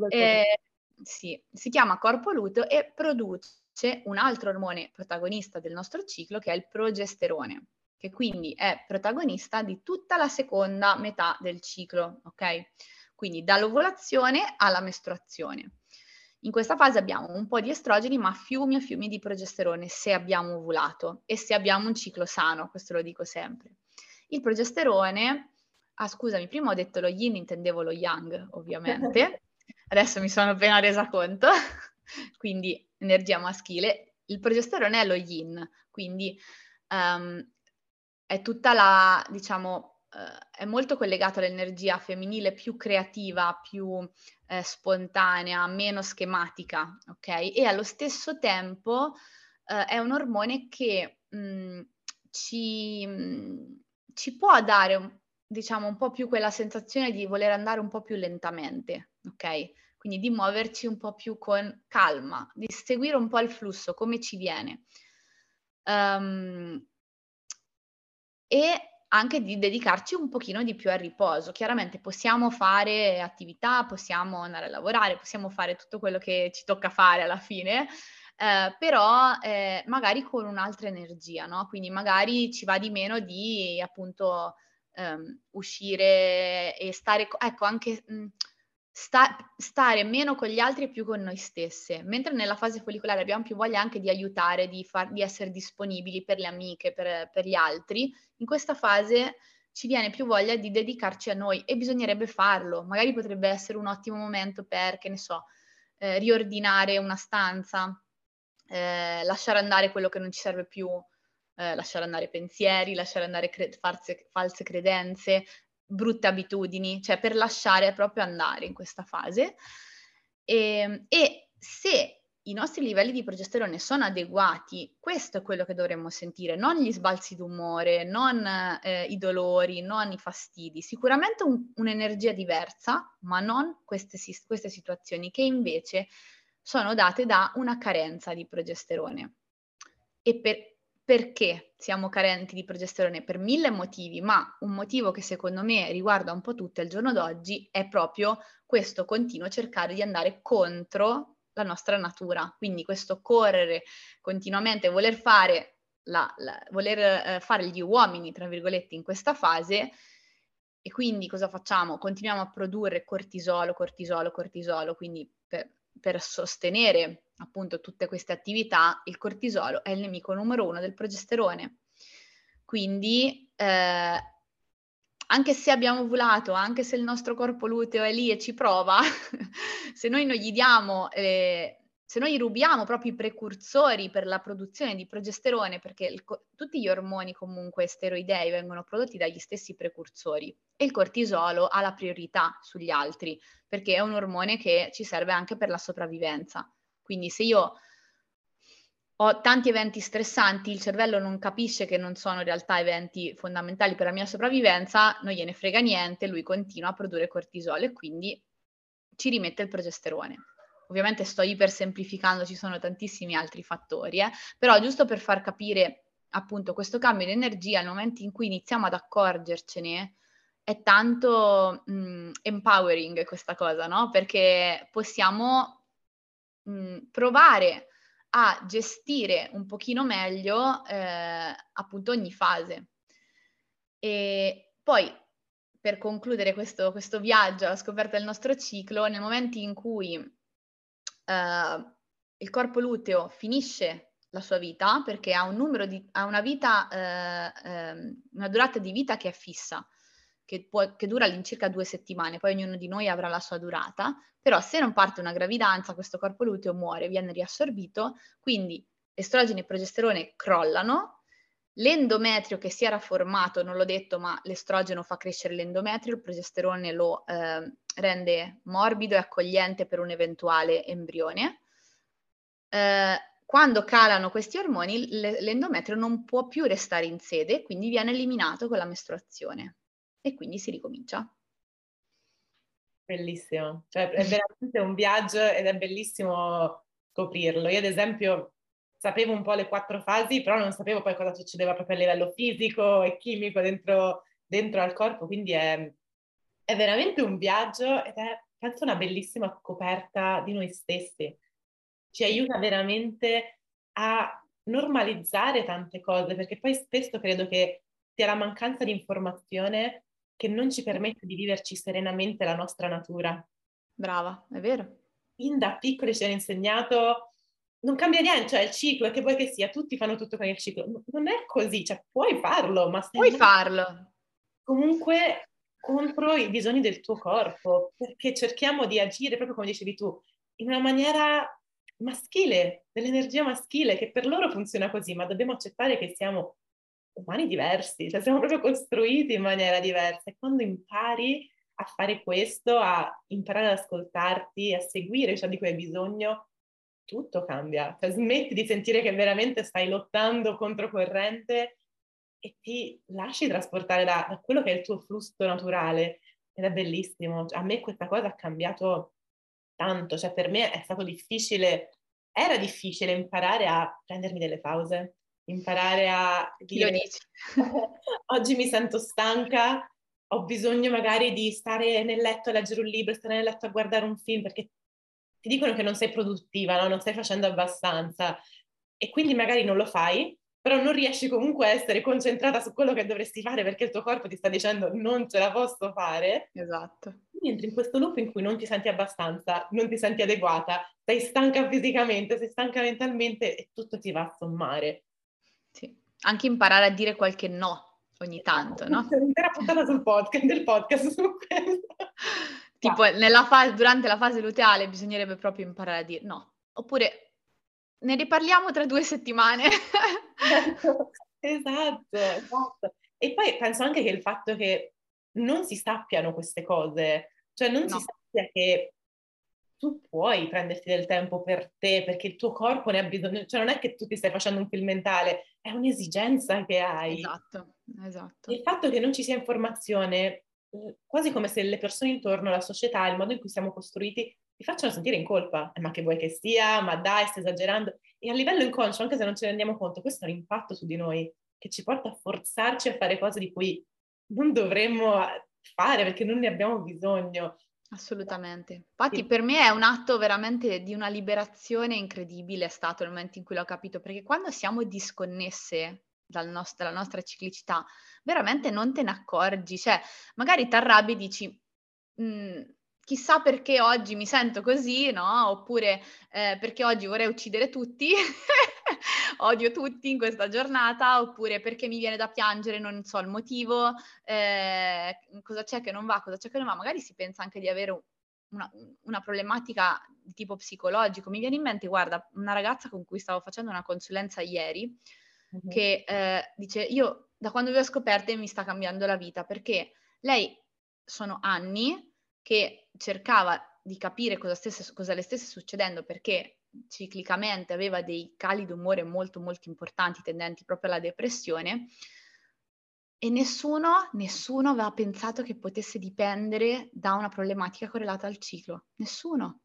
Eh, sì, si chiama corpo luteo e produce un altro ormone protagonista del nostro ciclo che è il progesterone, che quindi è protagonista di tutta la seconda metà del ciclo, ok? Quindi dall'ovulazione alla mestruazione. In questa fase abbiamo un po' di estrogeni, ma fiumi e fiumi di progesterone se abbiamo ovulato e se abbiamo un ciclo sano, questo lo dico sempre. Il progesterone, ah scusami, prima ho detto lo yin, intendevo lo yang, ovviamente. Adesso mi sono appena resa conto. quindi energia maschile. Il progesterone è lo yin, quindi um, è tutta la, diciamo, uh, è molto collegato all'energia femminile più creativa, più eh, spontanea, meno schematica, ok? E allo stesso tempo eh, è un ormone che mh, mm, ci, mh, mm, ci, può dare, diciamo, un po' più quella sensazione di voler andare un po' più lentamente, ok? Quindi di muoverci un po' più con calma, di seguire un po' il flusso, come ci viene. Um, e anche di dedicarci un pochino di più al riposo. Chiaramente possiamo fare attività, possiamo andare a lavorare, possiamo fare tutto quello che ci tocca fare alla fine, eh, però eh, magari con un'altra energia, no? Quindi magari ci va di meno di appunto ehm, uscire e stare, ecco, anche... Mh, sta, stare meno con gli altri e più con noi stesse, mentre nella fase follicolare abbiamo più voglia anche di aiutare, di, far, di essere disponibili per le amiche, per, per gli altri, in questa fase ci viene più voglia di dedicarci a noi e bisognerebbe farlo. Magari potrebbe essere un ottimo momento per, che ne so, eh, riordinare una stanza, eh, lasciare andare quello che non ci serve più, eh, lasciare andare pensieri, lasciare andare cre- false, false credenze, brutte abitudini, cioè per lasciare proprio andare in questa fase. E, ehm, e se i nostri livelli di progesterone sono adeguati, questo è quello che dovremmo sentire, non gli sbalzi d'umore, non eh, i dolori, non i fastidi, sicuramente un, un'energia diversa, ma non queste, queste situazioni che invece sono date da una carenza di progesterone. E per, perché siamo carenti di progesterone? Per mille motivi, ma un motivo che secondo me riguarda un po' tutti al giorno d'oggi è proprio questo continuo cercare di andare contro la nostra natura. Quindi questo correre continuamente, voler fare, la, la, voler, eh, fare gli uomini, tra virgolette, in questa fase e quindi cosa facciamo? Continuiamo a produrre cortisolo, cortisolo, cortisolo, quindi per, per sostenere appunto tutte queste attività, il cortisolo è il nemico numero uno del progesterone. Quindi eh, anche se abbiamo ovulato, anche se il nostro corpo luteo è lì e ci prova, se noi non gli diamo eh, se noi rubiamo proprio i precursori per la produzione di progesterone, perché il, tutti gli ormoni comunque steroidei vengono prodotti dagli stessi precursori e il cortisolo ha la priorità sugli altri, perché è un ormone che ci serve anche per la sopravvivenza. Quindi se io ho tanti eventi stressanti, il cervello non capisce che non sono in realtà eventi fondamentali per la mia sopravvivenza, non gliene frega niente, lui continua a produrre cortisolo e quindi ci rimette il progesterone. Ovviamente sto ipersemplificando, ci sono tantissimi altri fattori, eh? però giusto per far capire appunto questo cambio di energia, nel momento in cui iniziamo ad accorgercene, è tanto mh, empowering questa cosa, no? Perché possiamo mh, provare a gestire un pochino meglio eh, appunto ogni fase. E poi per concludere questo, questo viaggio alla scoperta del nostro ciclo, nel momento in cui uh, il corpo luteo finisce la sua vita perché ha un di, ha una vita, uh, um, una durata di vita che è fissa, che, può, che dura all'incirca due settimane, poi ognuno di noi avrà la sua durata, però se non parte una gravidanza questo corpo luteo muore, viene riassorbito, quindi estrogeni e progesterone crollano, L'endometrio che si era formato, non l'ho detto, ma l'estrogeno fa crescere l'endometrio, il progesterone lo eh, rende morbido e accogliente per un eventuale embrione. Eh, quando calano questi ormoni, l'endometrio non può più restare in sede, quindi viene eliminato con la mestruazione e quindi si ricomincia. Bellissimo, cioè è veramente un viaggio ed è bellissimo scoprirlo. Io ad esempio sapevo un po' le quattro fasi, però non sapevo poi cosa succedeva proprio a livello fisico e chimico dentro, dentro al corpo, quindi è, è veramente un viaggio ed è, penso, una bellissima scoperta di noi stessi. Ci aiuta veramente a normalizzare tante cose, perché poi spesso credo che sia la mancanza di informazione che non ci permette di viverci serenamente la nostra natura. Brava, è vero. Fin da piccoli ci hanno insegnato non cambia niente, cioè il ciclo, che vuoi che sia, tutti fanno tutto con il ciclo. Non è così, cioè puoi farlo, ma puoi farlo. Comunque contro i bisogni del tuo corpo, perché cerchiamo di agire proprio come dicevi tu, in una maniera maschile, dell'energia maschile, che per loro funziona così, ma dobbiamo accettare che siamo umani diversi, cioè siamo proprio costruiti in maniera diversa. E quando impari a fare questo, a imparare ad ascoltarti, a seguire ciò di cui hai bisogno, tutto cambia, cioè smetti di sentire che veramente stai lottando contro corrente e ti lasci trasportare da, da quello che è il tuo flusso naturale ed è bellissimo. Cioè, a me questa cosa ha cambiato tanto, cioè per me è stato difficile, era difficile imparare a prendermi delle pause, imparare a dire oggi mi sento stanca, ho bisogno magari di stare nel letto a leggere un libro, stare nel letto a guardare un film perché ti dicono che non sei produttiva, no? non stai facendo abbastanza e quindi magari non lo fai, però non riesci comunque a essere concentrata su quello che dovresti fare perché il tuo corpo ti sta dicendo non ce la posso fare. Esatto. Quindi entri in questo loop in cui non ti senti abbastanza, non ti senti adeguata, sei stanca fisicamente, sei stanca mentalmente e tutto ti va a sommare. Anche imparare a dire qualche no ogni tanto, no? C'è un'intera puntata sul podcast, del podcast su questo. Tipo nella fase, durante la fase luteale bisognerebbe proprio imparare a dire no. Oppure ne riparliamo tra due settimane. esatto, esatto, esatto. E poi penso anche che il fatto che non si sappiano queste cose, cioè non no. si sappia che tu puoi prenderti del tempo per te perché il tuo corpo ne ha bisogno, cioè non è che tu ti stai facendo un film mentale, è un'esigenza che hai. Esatto, esatto. Il fatto che non ci sia informazione quasi come se le persone intorno, la società, il modo in cui siamo costruiti, ti facciano sentire in colpa. Eh, ma che vuoi che sia? Ma dai, stai esagerando. E a livello inconscio, anche se non ce ne rendiamo conto, questo è un impatto su di noi che ci porta a forzarci a fare cose di cui non dovremmo fare perché non ne abbiamo bisogno. Assolutamente. Infatti sì. per me è un atto veramente di una liberazione incredibile è stato il momento in cui l'ho capito, perché quando siamo disconnesse dal nost- dalla nostra ciclicità, veramente non te ne accorgi. Cioè, magari ti arrabbi e dici, mm, chissà perché oggi mi sento così, no? Oppure eh, perché oggi vorrei uccidere tutti, odio tutti in questa giornata, oppure perché mi viene da piangere, non so il motivo, eh, cosa c'è che non va, cosa c'è che non va. Magari si pensa anche di avere una, una, problematica di tipo psicologico. Mi viene in mente, guarda, una ragazza con cui stavo facendo una consulenza ieri, uh-huh. che eh, dice, io da quando vi ho scoperte mi sta cambiando la vita, perché lei sono anni che cercava di capire cosa, stesse, cosa le stesse succedendo perché ciclicamente aveva dei cali d'umore molto molto importanti tendenti proprio alla depressione e nessuno, nessuno aveva pensato che potesse dipendere da una problematica correlata al ciclo, nessuno.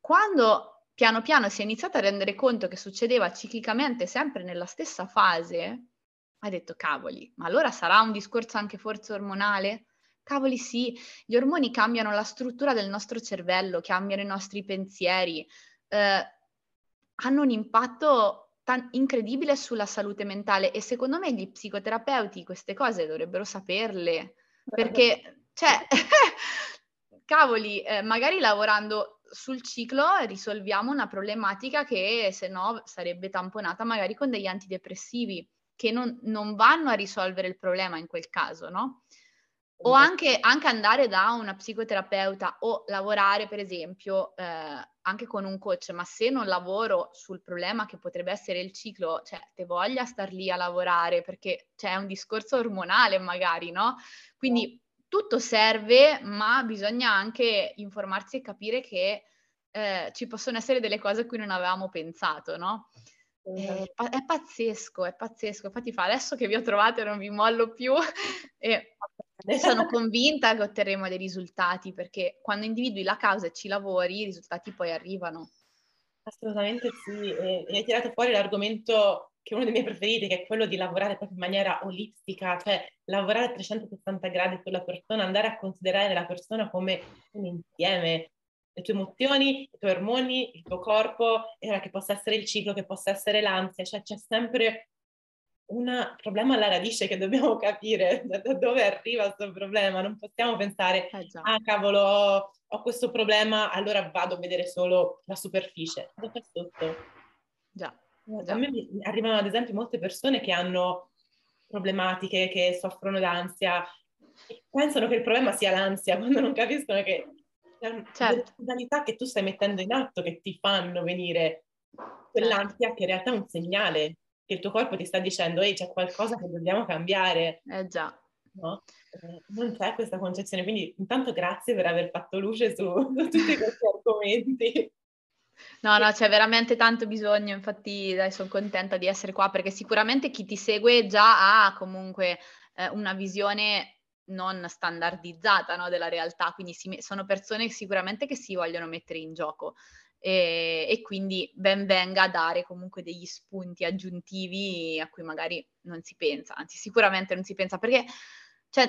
Quando piano piano si è iniziato a rendere conto che succedeva ciclicamente sempre nella stessa fase, ha detto cavoli, ma allora sarà un discorso anche forse ormonale? Cavoli sì, gli ormoni cambiano la struttura del nostro cervello, cambiano i nostri pensieri, eh, hanno un impatto tan- incredibile sulla salute mentale e secondo me gli psicoterapeuti queste cose dovrebbero saperle, perché, cioè, cavoli, eh, magari lavorando sul ciclo risolviamo una problematica che se no sarebbe tamponata magari con degli antidepressivi che non, non vanno a risolvere il problema in quel caso, no? O anche, anche, andare da una psicoterapeuta o lavorare, per esempio, eh, anche con un coach, ma se non lavoro sul problema che potrebbe essere il ciclo, cioè te voglia star lì a lavorare perché c'è un discorso ormonale magari, no? Quindi tutto serve, ma bisogna anche informarsi e capire che eh, ci possono essere delle cose a cui non avevamo pensato, no? È, è, pazzesco, è pazzesco. Infatti fa adesso che vi ho trovato e non vi mollo più e sono convinta che otterremo dei risultati perché quando individui la causa e ci lavori, i risultati poi arrivano. Assolutamente sì, e, e hai tirato fuori l'argomento che è uno dei miei preferiti, che è quello di lavorare proprio in maniera olistica, cioè lavorare a 360 gradi sulla persona, andare a considerare la persona come un insieme, le tue emozioni, i tuoi ormoni, il tuo corpo, che possa essere il ciclo, che possa essere l'ansia, cioè c'è sempre un problema alla radice che dobbiamo capire da, da dove arriva questo problema. Non possiamo pensare, eh ah cavolo, ho, questo problema, allora vado a vedere solo la superficie. Dove sotto? Già, già. A me arrivano ad esempio molte persone che hanno problematiche, che soffrono d'ansia e pensano che il problema sia l'ansia quando non capiscono che certo. modalità che tu stai mettendo in atto che ti fanno venire quell'ansia certo. che in realtà è un segnale che il tuo corpo ti sta dicendo, ehi, c'è qualcosa che dobbiamo cambiare. Eh già. No? Eh, non c'è questa concezione, quindi intanto grazie per aver fatto luce su, su tutti questi argomenti. No, no, c'è veramente tanto bisogno, infatti dai, sono contenta di essere qua perché sicuramente chi ti segue già ha comunque eh, una visione non standardizzata no, della realtà, quindi si, sono persone sicuramente che si vogliono mettere in gioco e, e, quindi ben venga a dare comunque degli spunti aggiuntivi a cui magari non si pensa, anzi sicuramente non si pensa perché cioè,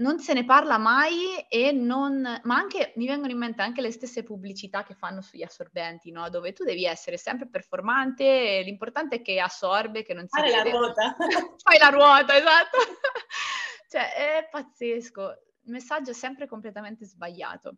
non se ne parla mai e non, ma anche mi vengono in mente anche le stesse pubblicità che fanno sugli assorbenti, no? Dove tu devi essere sempre performante, l'importante è che assorbe, che non si Fai la ruota. Fai la ruota, esatto. cioè, è pazzesco. Il messaggio è sempre completamente sbagliato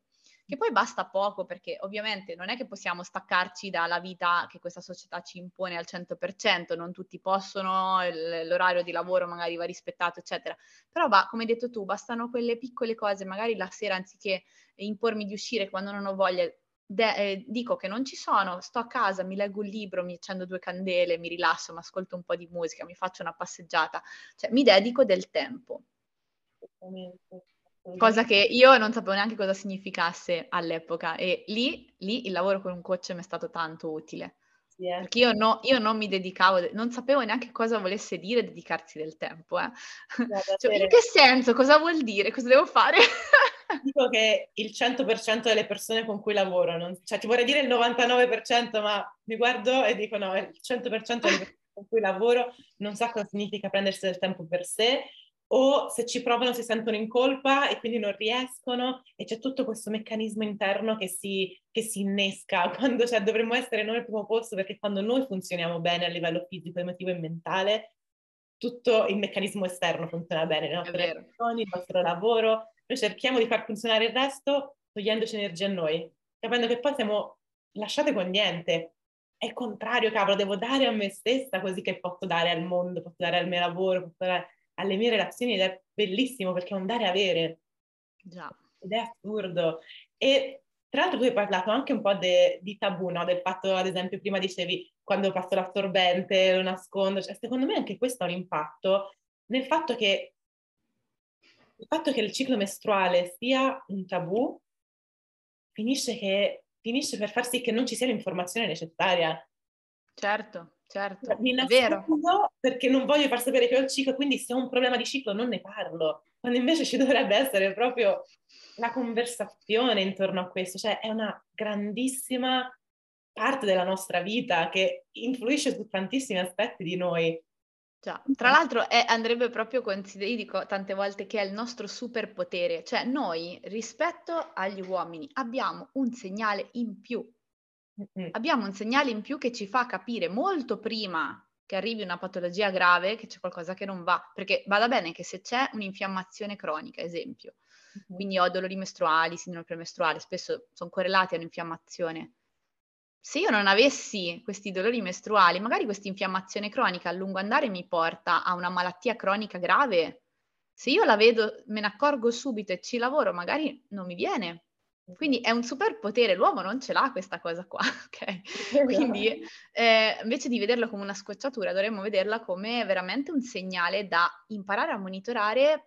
che poi basta poco perché ovviamente non è che possiamo staccarci dalla vita che questa società ci impone al 100%, non tutti possono, l'orario di lavoro magari va rispettato, eccetera. Però va, come hai detto tu, bastano quelle piccole cose, magari la sera anziché impormi di uscire quando non ho voglia, de- eh, dico che non ci sono, sto a casa, mi leggo un libro, mi accendo due candele, mi rilasso, mi ascolto un po' di musica, mi faccio una passeggiata, cioè mi dedico del tempo. Esattamente. Cosa che io non sapevo neanche cosa significasse all'epoca e lì, lì il lavoro con un coach mi è stato tanto utile. Sì, eh. Perché io, no, io, non mi dedicavo, non sapevo neanche cosa volesse dire dedicarsi del tempo. Eh. Cioè, in che senso? Cosa vuol dire? Cosa devo fare? Dico che il 100% delle persone con cui lavoro, non, cioè ti vorrei dire il 99%, ma mi guardo e dico no, il 100% delle persone con cui lavoro non sa cosa significa prendersi del tempo per sé o se ci provano si sentono in colpa e quindi non riescono e c'è tutto questo meccanismo interno che si, che si innesca quando cioè, dovremmo essere noi al primo posto perché quando noi funzioniamo bene a livello fisico, emotivo e mentale tutto il meccanismo esterno funziona bene, le nostre relazioni, il nostro lavoro, noi cerchiamo di far funzionare il resto togliendoci energia a noi, capendo che poi siamo lasciate con niente. È il contrario, cavolo, devo dare a me stessa così che posso dare al mondo, posso dare al mio lavoro, posso dare alle mie relazioni ed è bellissimo perché è un dare e avere. Già. Ed è assurdo. E tra l'altro tu hai parlato anche un po' de, di tabù, no? Del fatto, ad esempio, prima dicevi quando passo l'assorbente, lo nascondo. Cioè, secondo me anche questo ha un impatto nel fatto che il fatto che il ciclo mestruale sia un tabù finisce, che, finisce per far sì che non ci sia l'informazione necessaria. Certo, certo. Mi è vero. Perché non voglio far sapere che ho il ciclo, quindi se ho un problema di ciclo non ne parlo. Quando invece ci dovrebbe essere proprio la conversazione intorno a questo. Cioè è una grandissima parte della nostra vita che influisce su tantissimi aspetti di noi. Già, tra l'altro è, andrebbe proprio considerato, io dico tante volte che è il nostro superpotere, cioè noi rispetto agli uomini abbiamo un segnale in più, mm-hmm. abbiamo un segnale in più che ci fa capire molto prima che arrivi una patologia grave, che c'è qualcosa che non va, perché vada bene che se c'è un'infiammazione cronica, esempio, mm-hmm. quindi ho dolori mestruali, sindrome premestruale, spesso sono correlati a un'infiammazione, se io non avessi questi dolori mestruali, magari questa infiammazione cronica a lungo andare mi porta a una malattia cronica grave. Se io la vedo, me ne accorgo subito e ci lavoro, magari non mi viene. Quindi è un superpotere, l'uomo non ce l'ha questa cosa qua, ok? Quindi eh, invece di vederlo come una scocciatura, dovremmo vederla come veramente un segnale da imparare a monitorare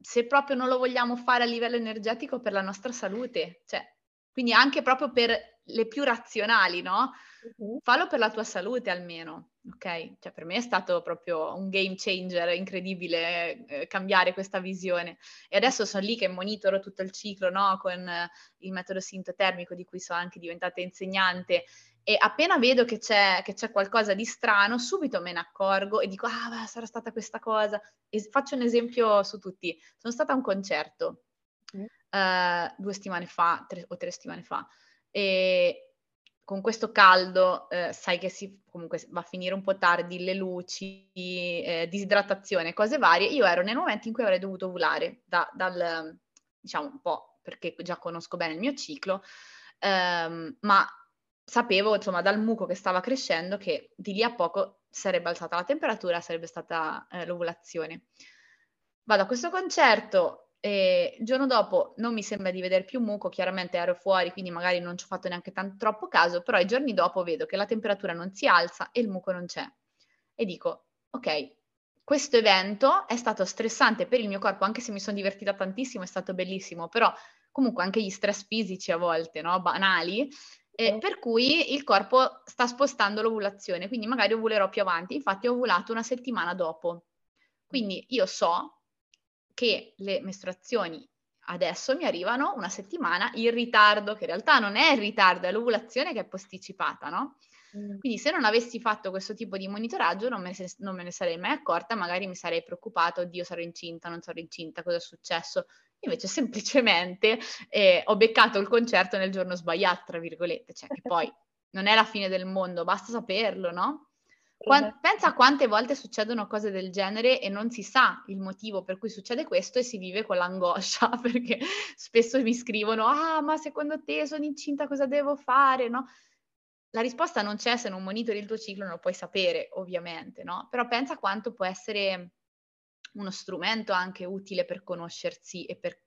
se proprio non lo vogliamo fare a livello energetico per la nostra salute. Cioè, quindi anche proprio per le più razionali, no? Uh-huh. Fallo per la tua salute almeno, ok? Cioè per me è stato proprio un game changer incredibile eh, cambiare questa visione. E adesso sono lì che monitoro tutto il ciclo, no? Con eh, il metodo sintotermico di cui sono anche diventata insegnante e appena vedo che c'è, che c'è, qualcosa di strano, subito me ne accorgo e dico, ah, beh, sarà stata questa cosa. E faccio un esempio su tutti. Sono stata a un concerto mm. uh, due settimane fa, tre, o tre settimane fa, e con questo caldo eh, sai che si, comunque va a finire un po' tardi, le luci, eh, disidratazione, cose varie. Io ero nel momento in cui avrei dovuto ovulare, da, dal, diciamo un po' perché già conosco bene il mio ciclo, ehm, ma sapevo insomma dal muco che stava crescendo che di lì a poco sarebbe alzata la temperatura, sarebbe stata eh, l'ovulazione. Vado a questo concerto, e il giorno dopo non mi sembra di vedere più muco, chiaramente ero fuori, quindi magari non ci ho fatto neanche tanto, troppo caso, però i giorni dopo vedo che la temperatura non si alza e il muco non c'è. E dico, ok, questo evento è stato stressante per il mio corpo, anche se mi sono divertita tantissimo, è stato bellissimo, però comunque anche gli stress fisici a volte, no? banali, eh, per cui il corpo sta spostando l'ovulazione, quindi magari ovulerò più avanti. Infatti ho ovulato una settimana dopo. Quindi io so che le mestruazioni adesso mi arrivano una settimana in ritardo, che in realtà non è il ritardo, è l'ovulazione che è posticipata, no? Mm. Quindi se non avessi fatto questo tipo di monitoraggio non me, ne, non me ne sarei mai accorta, magari mi sarei preoccupata, oddio sarò incinta, non sarò incinta, cosa è successo? Invece semplicemente eh, ho beccato il concerto nel giorno sbagliato, tra virgolette, cioè che poi non è la fine del mondo, basta saperlo, no? Qua- pensa a quante volte succedono cose del genere e non si sa il motivo per cui succede questo e si vive con l'angoscia, perché spesso mi scrivono, ah, ma secondo te sono incinta, cosa devo fare, no? La risposta non c'è se non monitori il tuo ciclo, non lo puoi sapere, ovviamente, no? Però pensa quanto può essere uno strumento anche utile per conoscersi e per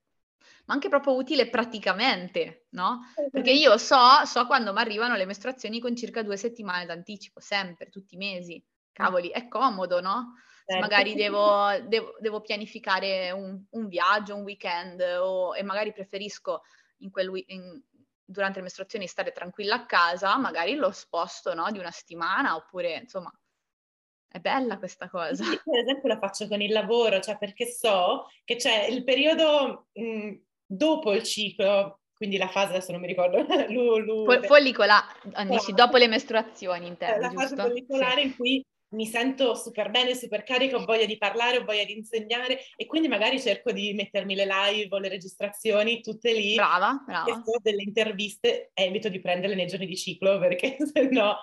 ma anche proprio utile praticamente, no? Perché io so, so quando mi arrivano le mestruazioni con circa due settimane d'anticipo, sempre, tutti i mesi. Cavoli, è comodo, no? Certo. Magari devo, devo, devo pianificare un, un, viaggio, un weekend, o, e magari preferisco in quel, in, durante le mestruazioni stare tranquilla a casa, magari lo sposto, no? Di una settimana, oppure, insomma, è bella questa cosa. Io, per esempio, la faccio con il lavoro, cioè perché so che c'è il periodo mh, dopo il ciclo, quindi la fase adesso non mi ricordo. lu, lu, Fo- follicola, dici, dopo le mestruazioni intendi, La giusto? fase follicolare sì. in cui mi sento super bene, super carica, ho voglia di parlare, ho voglia di insegnare e quindi magari cerco di mettermi le live o le registrazioni tutte lì. Brava, brava. E delle interviste evito di prenderle nei giorni di ciclo perché se no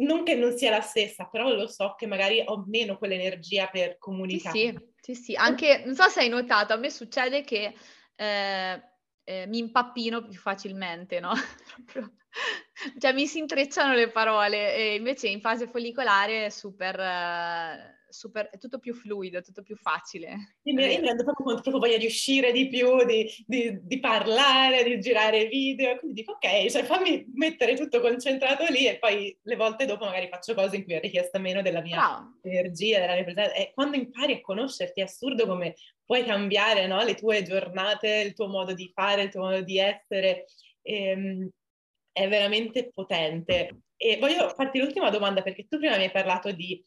non che non sia la stessa, però lo so che magari ho meno quell'energia per comunicare. Sì, sì, sì, sì. anche, non so se hai notato, a me succede che eh, eh, mi impappino più facilmente, no? cioè mi si intrecciano le parole e invece in fase follicolare è super... Eh, super, è tutto più fluido, è tutto più facile. Io mi, io mi rendo proprio conto, proprio voglia di uscire di più, di, di, di, parlare, di girare video, quindi dico ok, cioè fammi mettere tutto concentrato lì e poi le volte dopo magari faccio cose in cui è richiesta meno della mia wow. energia, della mia presenza. E quando impari a conoscerti è assurdo come puoi cambiare no? le tue giornate, il tuo modo di fare, il tuo modo di essere. Ehm, è veramente potente. E voglio farti l'ultima domanda perché tu prima mi hai parlato di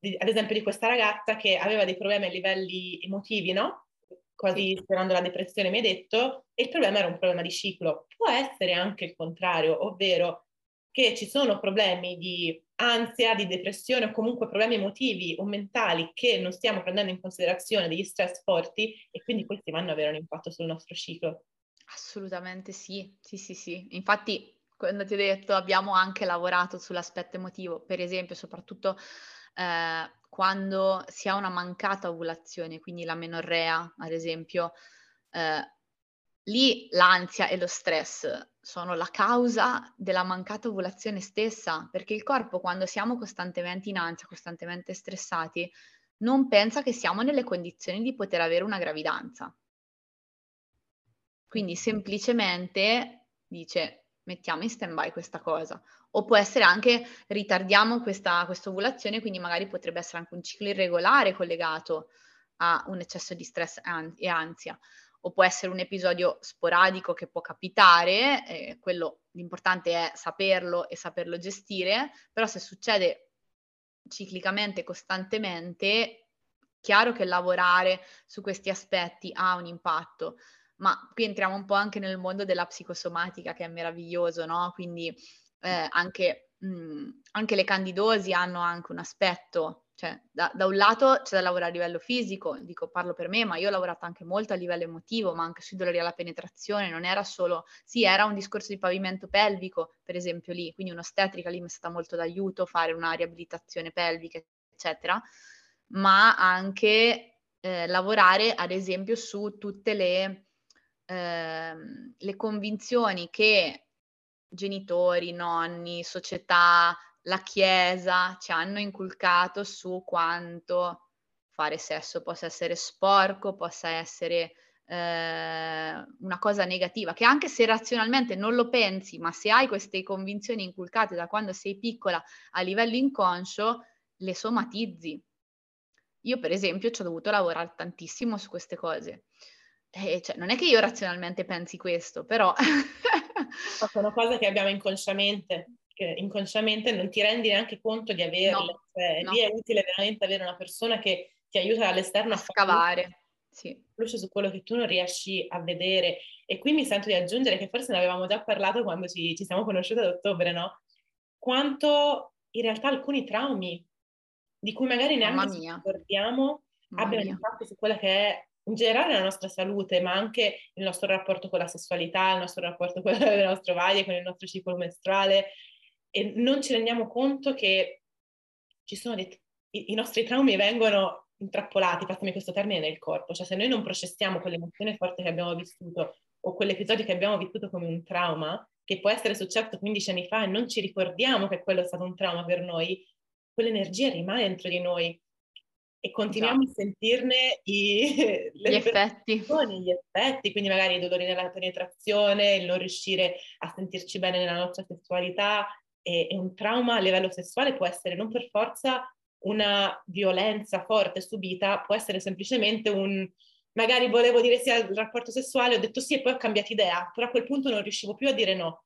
di, ad esempio di questa ragazza che aveva dei problemi a livelli emotivi, no? Quasi sperando la depressione, mi hai detto, e il problema era un problema di ciclo. Può essere anche il contrario, ovvero che ci sono problemi di ansia, di depressione o comunque problemi emotivi o mentali che non stiamo prendendo in considerazione, degli stress forti e quindi questi vanno ad avere un impatto sul nostro ciclo. Assolutamente sì, sì, sì, sì. Infatti, quando ti ho detto, abbiamo anche lavorato sull'aspetto emotivo, per esempio, soprattutto eh, quando si ha una mancata ovulazione, quindi la menorrea, ad esempio, eh, lì l'ansia e lo stress sono la causa della mancata ovulazione stessa, perché il corpo quando siamo costantemente in ansia, costantemente stressati, non pensa che siamo nelle condizioni di poter avere una gravidanza. Quindi semplicemente dice mettiamo in stand by questa cosa. O può essere anche ritardiamo questa, questa ovulazione, quindi magari potrebbe essere anche un ciclo irregolare collegato a un eccesso di stress e ansia. O può essere un episodio sporadico che può capitare, eh, quello l'importante è saperlo e saperlo gestire, però se succede ciclicamente, costantemente, chiaro che lavorare su questi aspetti ha un impatto ma qui entriamo un po' anche nel mondo della psicosomatica che è meraviglioso, no? Quindi eh, anche, mh, mhmm, anche, le candidosi hanno anche un aspetto, cioè da, da, un lato c'è da lavorare a livello fisico, dico parlo per me, ma io ho lavorato anche molto a livello emotivo, ma anche sui dolori alla penetrazione, non era solo, sì era un discorso di pavimento pelvico, per esempio lì, quindi un'ostetrica lì mi è stata molto d'aiuto, fare una riabilitazione pelvica, eccetera, ma anche eh, lavorare ad esempio su tutte le ehm, le convinzioni che genitori, nonni, società, la Chiesa ci hanno inculcato su quanto fare sesso possa essere sporco, possa essere eh, una cosa negativa, che anche se razionalmente non lo pensi, ma se hai queste convinzioni inculcate da quando sei piccola a livello inconscio, le somatizzi. Io per esempio ci ho dovuto lavorare tantissimo su queste cose. Eh, cioè, non è che io razionalmente pensi questo, però... sono cose che abbiamo inconsciamente, che inconsciamente non ti rendi neanche conto di averle. No, cioè, no. Lì è utile veramente avere una persona che ti aiuta dall'esterno a, a scavare. Sì. Luce su quello che tu non riesci a vedere. E qui mi sento di aggiungere che forse ne avevamo già parlato quando ci, ci siamo conosciute ad ottobre, no? Quanto in realtà alcuni traumi di cui magari neanche ci ricordiamo abbiano impatto su quella che è in generale la nostra salute, ma anche il nostro rapporto con la sessualità, il nostro rapporto con le nostre varie, con il nostro ciclo mestruale. E non ci rendiamo conto che ci sono dei, i, nostri traumi vengono intrappolati, passami questo termine, nel corpo, cioè se noi non processiamo quell'emozione forte che abbiamo vissuto o quell'episodio che abbiamo vissuto come un trauma, che può essere successo 15 anni fa e non ci ricordiamo che quello è stato un trauma per noi, quell'energia rimane dentro di noi e continuiamo Già. a sentirne i, gli effetti. gli effetti, quindi magari i dolori nella penetrazione, il non riuscire a sentirci bene nella nostra sessualità e, e un trauma a livello sessuale può essere non per forza una violenza forte subita, può essere semplicemente un magari volevo dire sì al rapporto sessuale, ho detto sì e poi ho cambiato idea, però a quel punto non riuscivo più a dire no.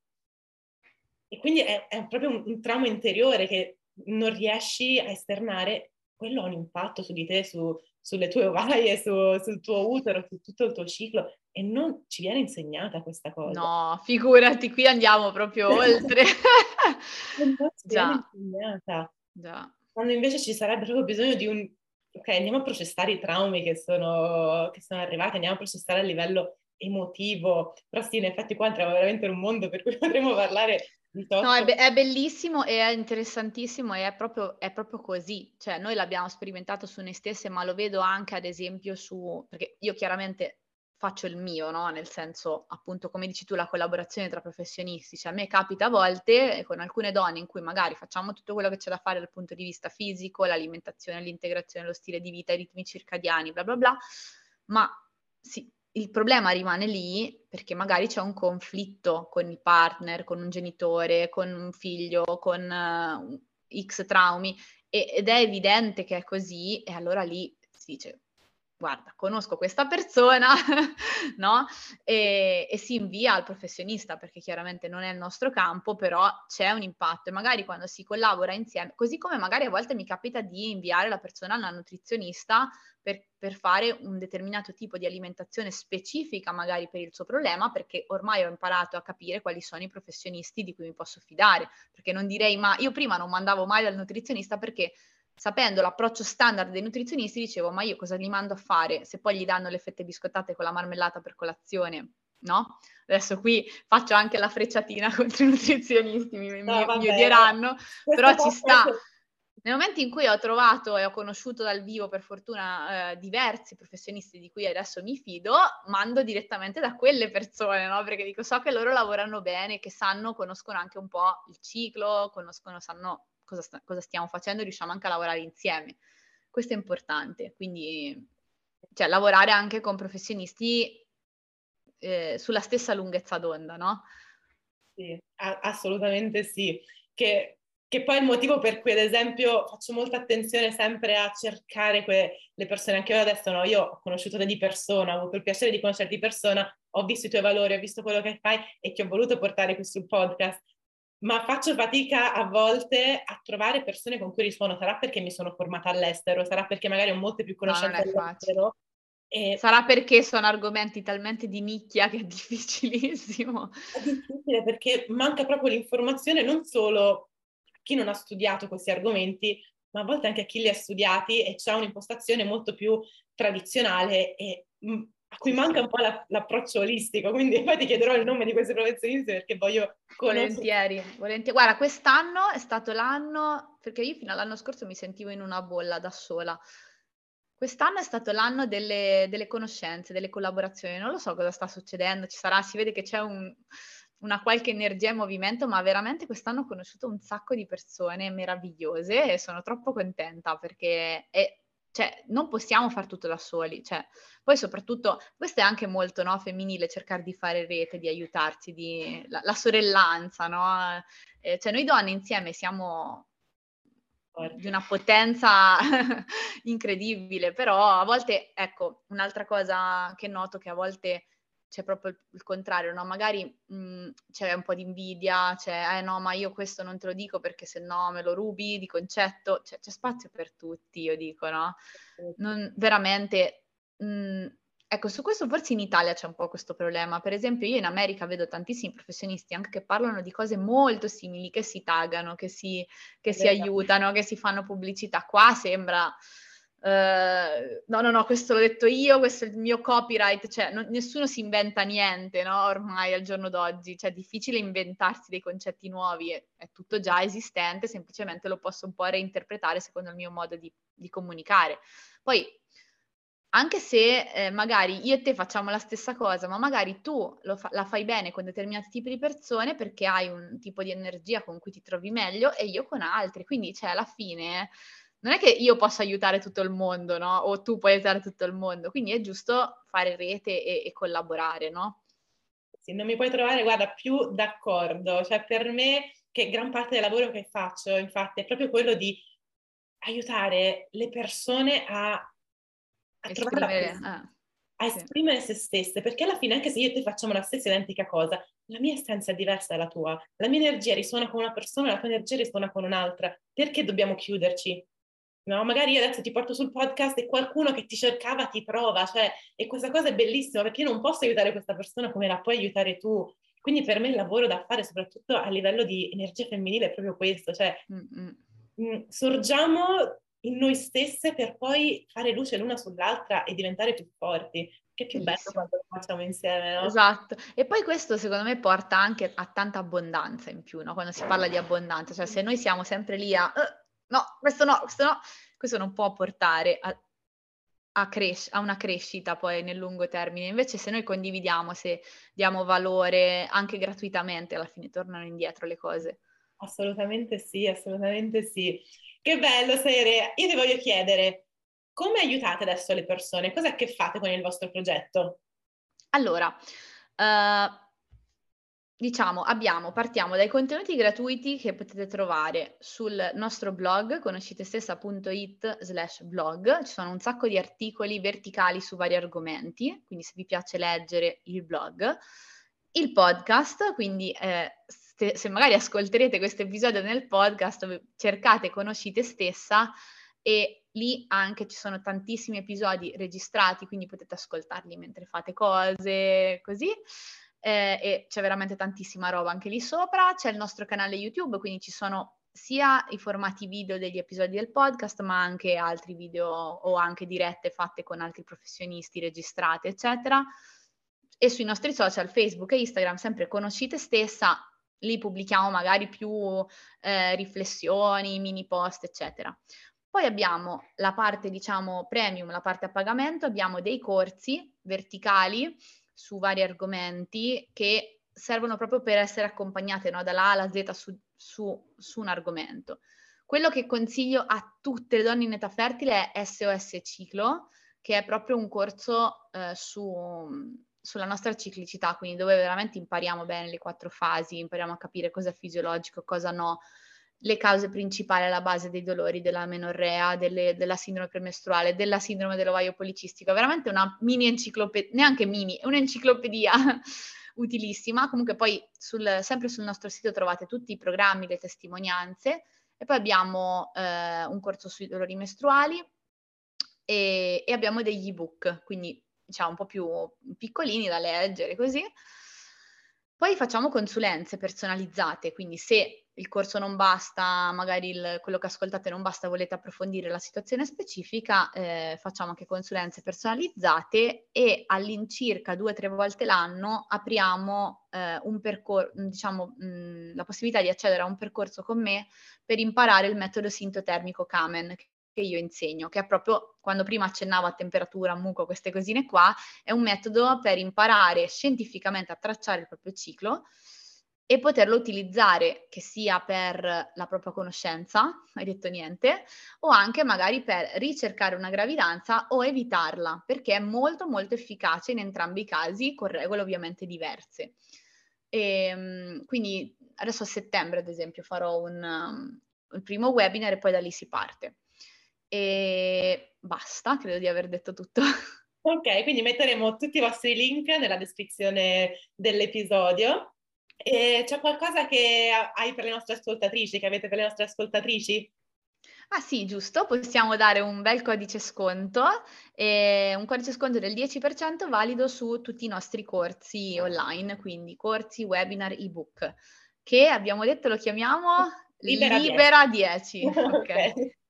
E quindi è, è proprio un, un trauma interiore che non riesci a esternare quello ha un impatto su di te, su, sulle tue ovaie, su, sul tuo utero, su tutto il tuo ciclo e non ci viene insegnata questa cosa. No, figurati, qui andiamo proprio oltre. non ci Già. viene insegnata. Già. Quando invece ci sarebbe proprio bisogno di un... Ok, andiamo a processare i traumi che sono, che sono arrivati, andiamo a processare a livello emotivo, però sì, in effetti qua entriamo veramente in un mondo per cui potremmo parlare No, è, be- è, bellissimo e è interessantissimo e è proprio, è proprio, così. Cioè, noi l'abbiamo sperimentato su noi stesse, ma lo vedo anche ad esempio su... perché io chiaramente faccio il mio, no? Nel senso, appunto, come dici tu, la collaborazione tra professionisti. Cioè, a me capita a volte con alcune donne in cui magari facciamo tutto quello che c'è da fare dal punto di vista fisico, l'alimentazione, l'integrazione, lo stile di vita, i ritmi circadiani, bla bla bla, ma sì, il problema rimane lì perché magari c'è un conflitto con il partner, con un genitore, con un figlio, con uh, X traumi ed è evidente che è così e allora lì si dice guarda, conosco questa persona, no? E, e, si invia al professionista perché chiaramente non è il nostro campo, però c'è un impatto e magari quando si collabora insieme, così come magari a volte mi capita di inviare la persona alla nutrizionista per, per fare un determinato tipo di alimentazione specifica magari per il suo problema, perché ormai ho imparato a capire quali sono i professionisti di cui mi posso fidare, perché non direi ma io prima non mandavo mai dal nutrizionista perché sapendo l'approccio standard dei nutrizionisti, dicevo, ma io cosa gli mando a fare se poi gli danno le fette biscottate con la marmellata per colazione? No? Adesso qui faccio anche la frecciatina contro i nutrizionisti, mi, no, mi, mi odieranno, però ci sta. Nel momento in cui ho trovato e ho conosciuto dal vivo, per fortuna, eh, diversi professionisti di cui adesso mi fido, mando direttamente da quelle persone, no? Perché dico, so che loro lavorano bene, che sanno, conoscono anche un po' il ciclo, conoscono, sanno cosa, sta, cosa stiamo facendo, riusciamo anche a lavorare insieme. Questo è importante, quindi cioè, lavorare anche con professionisti eh, sulla stessa lunghezza d'onda, no? Sì, a- assolutamente sì. Che, che, poi è il motivo per cui, ad esempio, faccio molta attenzione sempre a cercare que- le persone. Anche io adesso, no, io ho conosciuto te di persona, ho avuto il piacere di conoscerti di persona, ho visto i tuoi valori, ho visto quello che fai e ti ho voluto portare qui sul podcast ma faccio fatica a volte a trovare persone con cui risuono. Sarà perché mi sono formata all'estero, sarà perché magari ho molte più conoscenze no, all'estero. E... Sarà perché sono argomenti talmente di nicchia che è difficilissimo. È difficile perché manca proprio l'informazione non solo a chi non ha studiato questi argomenti, ma a volte anche a chi li ha studiati e c'è un'impostazione molto più tradizionale e mm, a cui manca un po' la, l'approccio olistico, quindi poi ti chiederò il nome di questi professionisti perché voglio conoscere. Volentieri, volentieri. Guarda, quest'anno è stato l'anno, perché io fino all'anno scorso mi sentivo in una bolla da sola. Quest'anno è stato l'anno delle, delle conoscenze, delle collaborazioni. Non lo so cosa sta succedendo, ci sarà, si vede che c'è un, una qualche energia in movimento, ma veramente quest'anno ho conosciuto un sacco di persone meravigliose e sono troppo contenta perché è, cioè, non possiamo fare tutto da soli, cioè, poi soprattutto, questo è anche molto no, femminile, cercare di fare rete, di aiutarsi, di, la, la sorellanza, no? Eh, cioè, noi donne insieme siamo di una potenza incredibile, però a volte, ecco, un'altra cosa che noto che a volte c'è proprio il, contrario, no? Magari mh, c'è un po' di invidia, c'è, eh no, ma io questo non te lo dico perché se no me lo rubi di concetto, c'è, c'è spazio per tutti, io dico, no? Non, veramente, mh, ecco, su questo forse in Italia c'è un po' questo problema. Per esempio, io in America vedo tantissimi professionisti anche che parlano di cose molto simili, che si taggano, che si, che si aiutano, che si fanno pubblicità. Qua sembra Uh, no, no, no, questo l'ho detto io, questo è il mio copyright, cioè non, nessuno si inventa niente, no? Ormai al giorno d'oggi, cioè è difficile inventarsi dei concetti nuovi, è, è, tutto già esistente, semplicemente lo posso un po' reinterpretare secondo il mio modo di, di comunicare. Poi, anche se eh, magari io e te facciamo la stessa cosa, ma magari tu fa- la fai bene con determinati tipi di persone perché hai un tipo di energia con cui ti trovi meglio e io con altri, quindi cioè alla fine non è che io possa aiutare tutto il mondo, no? O tu puoi aiutare tutto il mondo, quindi è giusto fare rete e, e collaborare, no? Sì, non mi puoi trovare, guarda, più d'accordo. Cioè, per me, che gran parte del lavoro che faccio, infatti, è proprio quello di aiutare le persone a, a trovare la ah, a esprimere sì. se stesse, perché alla fine, anche se io e te facciamo la stessa identica cosa, la mia essenza è diversa dalla tua, la mia energia risuona con una persona, la tua energia risuona con un'altra. Perché dobbiamo chiuderci? No, magari io adesso ti porto sul podcast e qualcuno che ti cercava ti trova, cioè, e questa cosa è bellissima perché io non posso aiutare questa persona come la puoi aiutare tu. Quindi per me il lavoro da fare, soprattutto a livello di energia femminile, è proprio questo, cioè mh, mm, sorgiamo in noi stesse per poi fare luce l'una sull'altra e diventare più forti. Che più bello quando lo facciamo insieme, no? Esatto. E poi questo secondo me porta anche a tanta abbondanza in più, no? Quando si parla di abbondanza, cioè se noi siamo sempre lì a uh, no, questo no, questo no, questo non può portare a, a, cres- a, una crescita poi nel lungo termine. Invece se noi condividiamo, se diamo valore anche gratuitamente, alla fine tornano indietro le cose. Assolutamente sì, assolutamente sì. Che bello, Sere. Io ti voglio chiedere, come aiutate adesso le persone? Cos'è che fate con il vostro progetto? Allora, uh, diciamo, abbiamo, partiamo dai contenuti gratuiti che potete trovare sul nostro blog, conoscitestessa.it slash blog. Ci sono un sacco di articoli verticali su vari argomenti, quindi se vi piace leggere il blog. Il podcast, quindi eh, se, magari ascolterete questo episodio nel podcast, cercate Conoscite Stessa e lì anche ci sono tantissimi episodi registrati, quindi potete ascoltarli mentre fate cose, così. Eh, e c'è veramente tantissima roba anche lì sopra. C'è il nostro canale YouTube, quindi ci sono sia i formati video degli episodi del podcast, ma anche altri video o anche dirette fatte con altri professionisti registrate, eccetera. E sui nostri social, Facebook e Instagram, sempre conoscite stessa, lì pubblichiamo magari più eh, riflessioni, mini post, eccetera. Poi abbiamo la parte, diciamo, premium, la parte a pagamento, abbiamo dei corsi verticali su vari argomenti che servono proprio per essere accompagnate no, dalla A alla Z su, su, su, un argomento. Quello che consiglio a tutte le donne in età fertile è SOS Ciclo, che è proprio un corso eh, su, sulla nostra ciclicità, quindi dove veramente impariamo bene le quattro fasi, impariamo a capire cosa è fisiologico, cosa no, le cause principali alla base dei dolori della menorrea, delle, della sindrome premestruale, della sindrome dell'ovaio policistico, veramente una mini enciclopedia, neanche mini, è un'enciclopedia utilissima. Comunque poi sul, sempre sul nostro sito trovate tutti i programmi, le testimonianze e poi abbiamo eh, un corso sui dolori mestruali e, e abbiamo degli ebook, quindi diciamo un po' più piccolini da leggere così. Poi facciamo consulenze personalizzate, quindi se il corso non basta, magari il, quello che ascoltate non basta, volete approfondire la situazione specifica, eh, facciamo anche consulenze personalizzate e all'incirca due o tre volte l'anno apriamo eh, un percorso, diciamo, mh, la possibilità di accedere a un percorso con me per imparare il metodo sintotermico Kamen, che io insegno, che è proprio quando prima accennavo a temperatura, muco, queste cosine qua, è un metodo per imparare scientificamente a tracciare il proprio ciclo e poterlo utilizzare che sia per la propria conoscenza, hai detto niente, o anche magari per ricercare una gravidanza o evitarla, perché è molto molto efficace in entrambi i casi, con regole ovviamente diverse. E, ehm, quindi adesso a settembre, ad esempio, farò un, um, il primo webinar e poi da lì si parte. E basta, credo di aver detto tutto. Ok, quindi metteremo tutti i vostri link nella descrizione dell'episodio. E c'è qualcosa che hai per le nostre ascoltatrici, che avete per le nostre ascoltatrici? Ah sì, giusto, possiamo dare un bel codice sconto, eh, un codice sconto del 10% valido su tutti i nostri corsi online, quindi corsi, webinar, ebook, che abbiamo detto lo chiamiamo Libera, Libera 10. 10. ok. okay.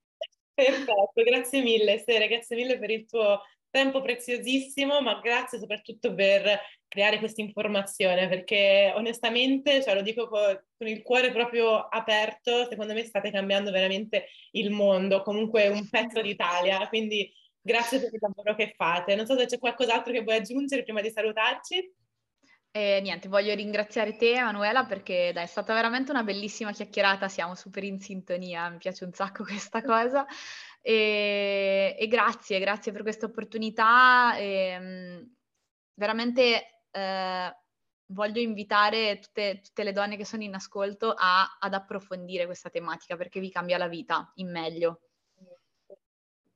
Perfetto, grazie mille Sere, grazie mille per il tuo tempo preziosissimo, ma grazie soprattutto per creare questa informazione, perché onestamente, cioè lo dico con, con, il cuore proprio aperto, secondo me state cambiando veramente il mondo, comunque un pezzo d'Italia, quindi grazie per il lavoro che fate. Non so se c'è qualcos'altro che vuoi aggiungere prima di salutarci. E niente, voglio ringraziare te, Emanuela, perché dai, è stata veramente una bellissima chiacchierata, siamo super in sintonia, mi piace un sacco questa cosa. E, e grazie, grazie per questa opportunità. E, ehm, veramente eh, voglio invitare tutte, tutte, le donne che sono in ascolto a, ad approfondire questa tematica perché vi cambia la vita in meglio.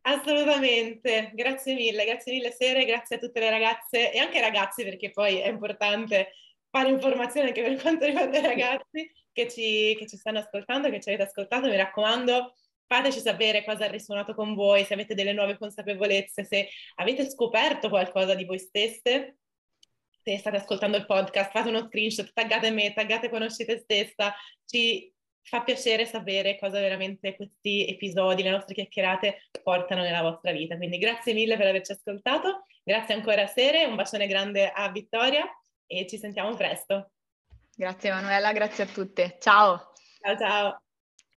Assolutamente, grazie mille, grazie mille Sere, grazie a tutte le ragazze e anche ai ragazzi perché poi è importante fare informazione anche per quanto riguarda i ragazzi che ci, che ci stanno ascoltando, che ci avete ascoltato, mi raccomando fateci sapere cosa ha risuonato con voi, se avete delle nuove consapevolezze, se avete scoperto qualcosa di voi stesse, se state ascoltando il podcast, fate uno screenshot, taggate me, taggate Conoscite Stessa, ci fa piacere sapere cosa veramente questi episodi, le nostre chiacchierate portano nella vostra vita. Quindi grazie mille per averci ascoltato, grazie ancora a Sere, un bacione grande a Vittoria e ci sentiamo presto. Grazie Emanuela, grazie a tutte. Ciao. Ciao ciao.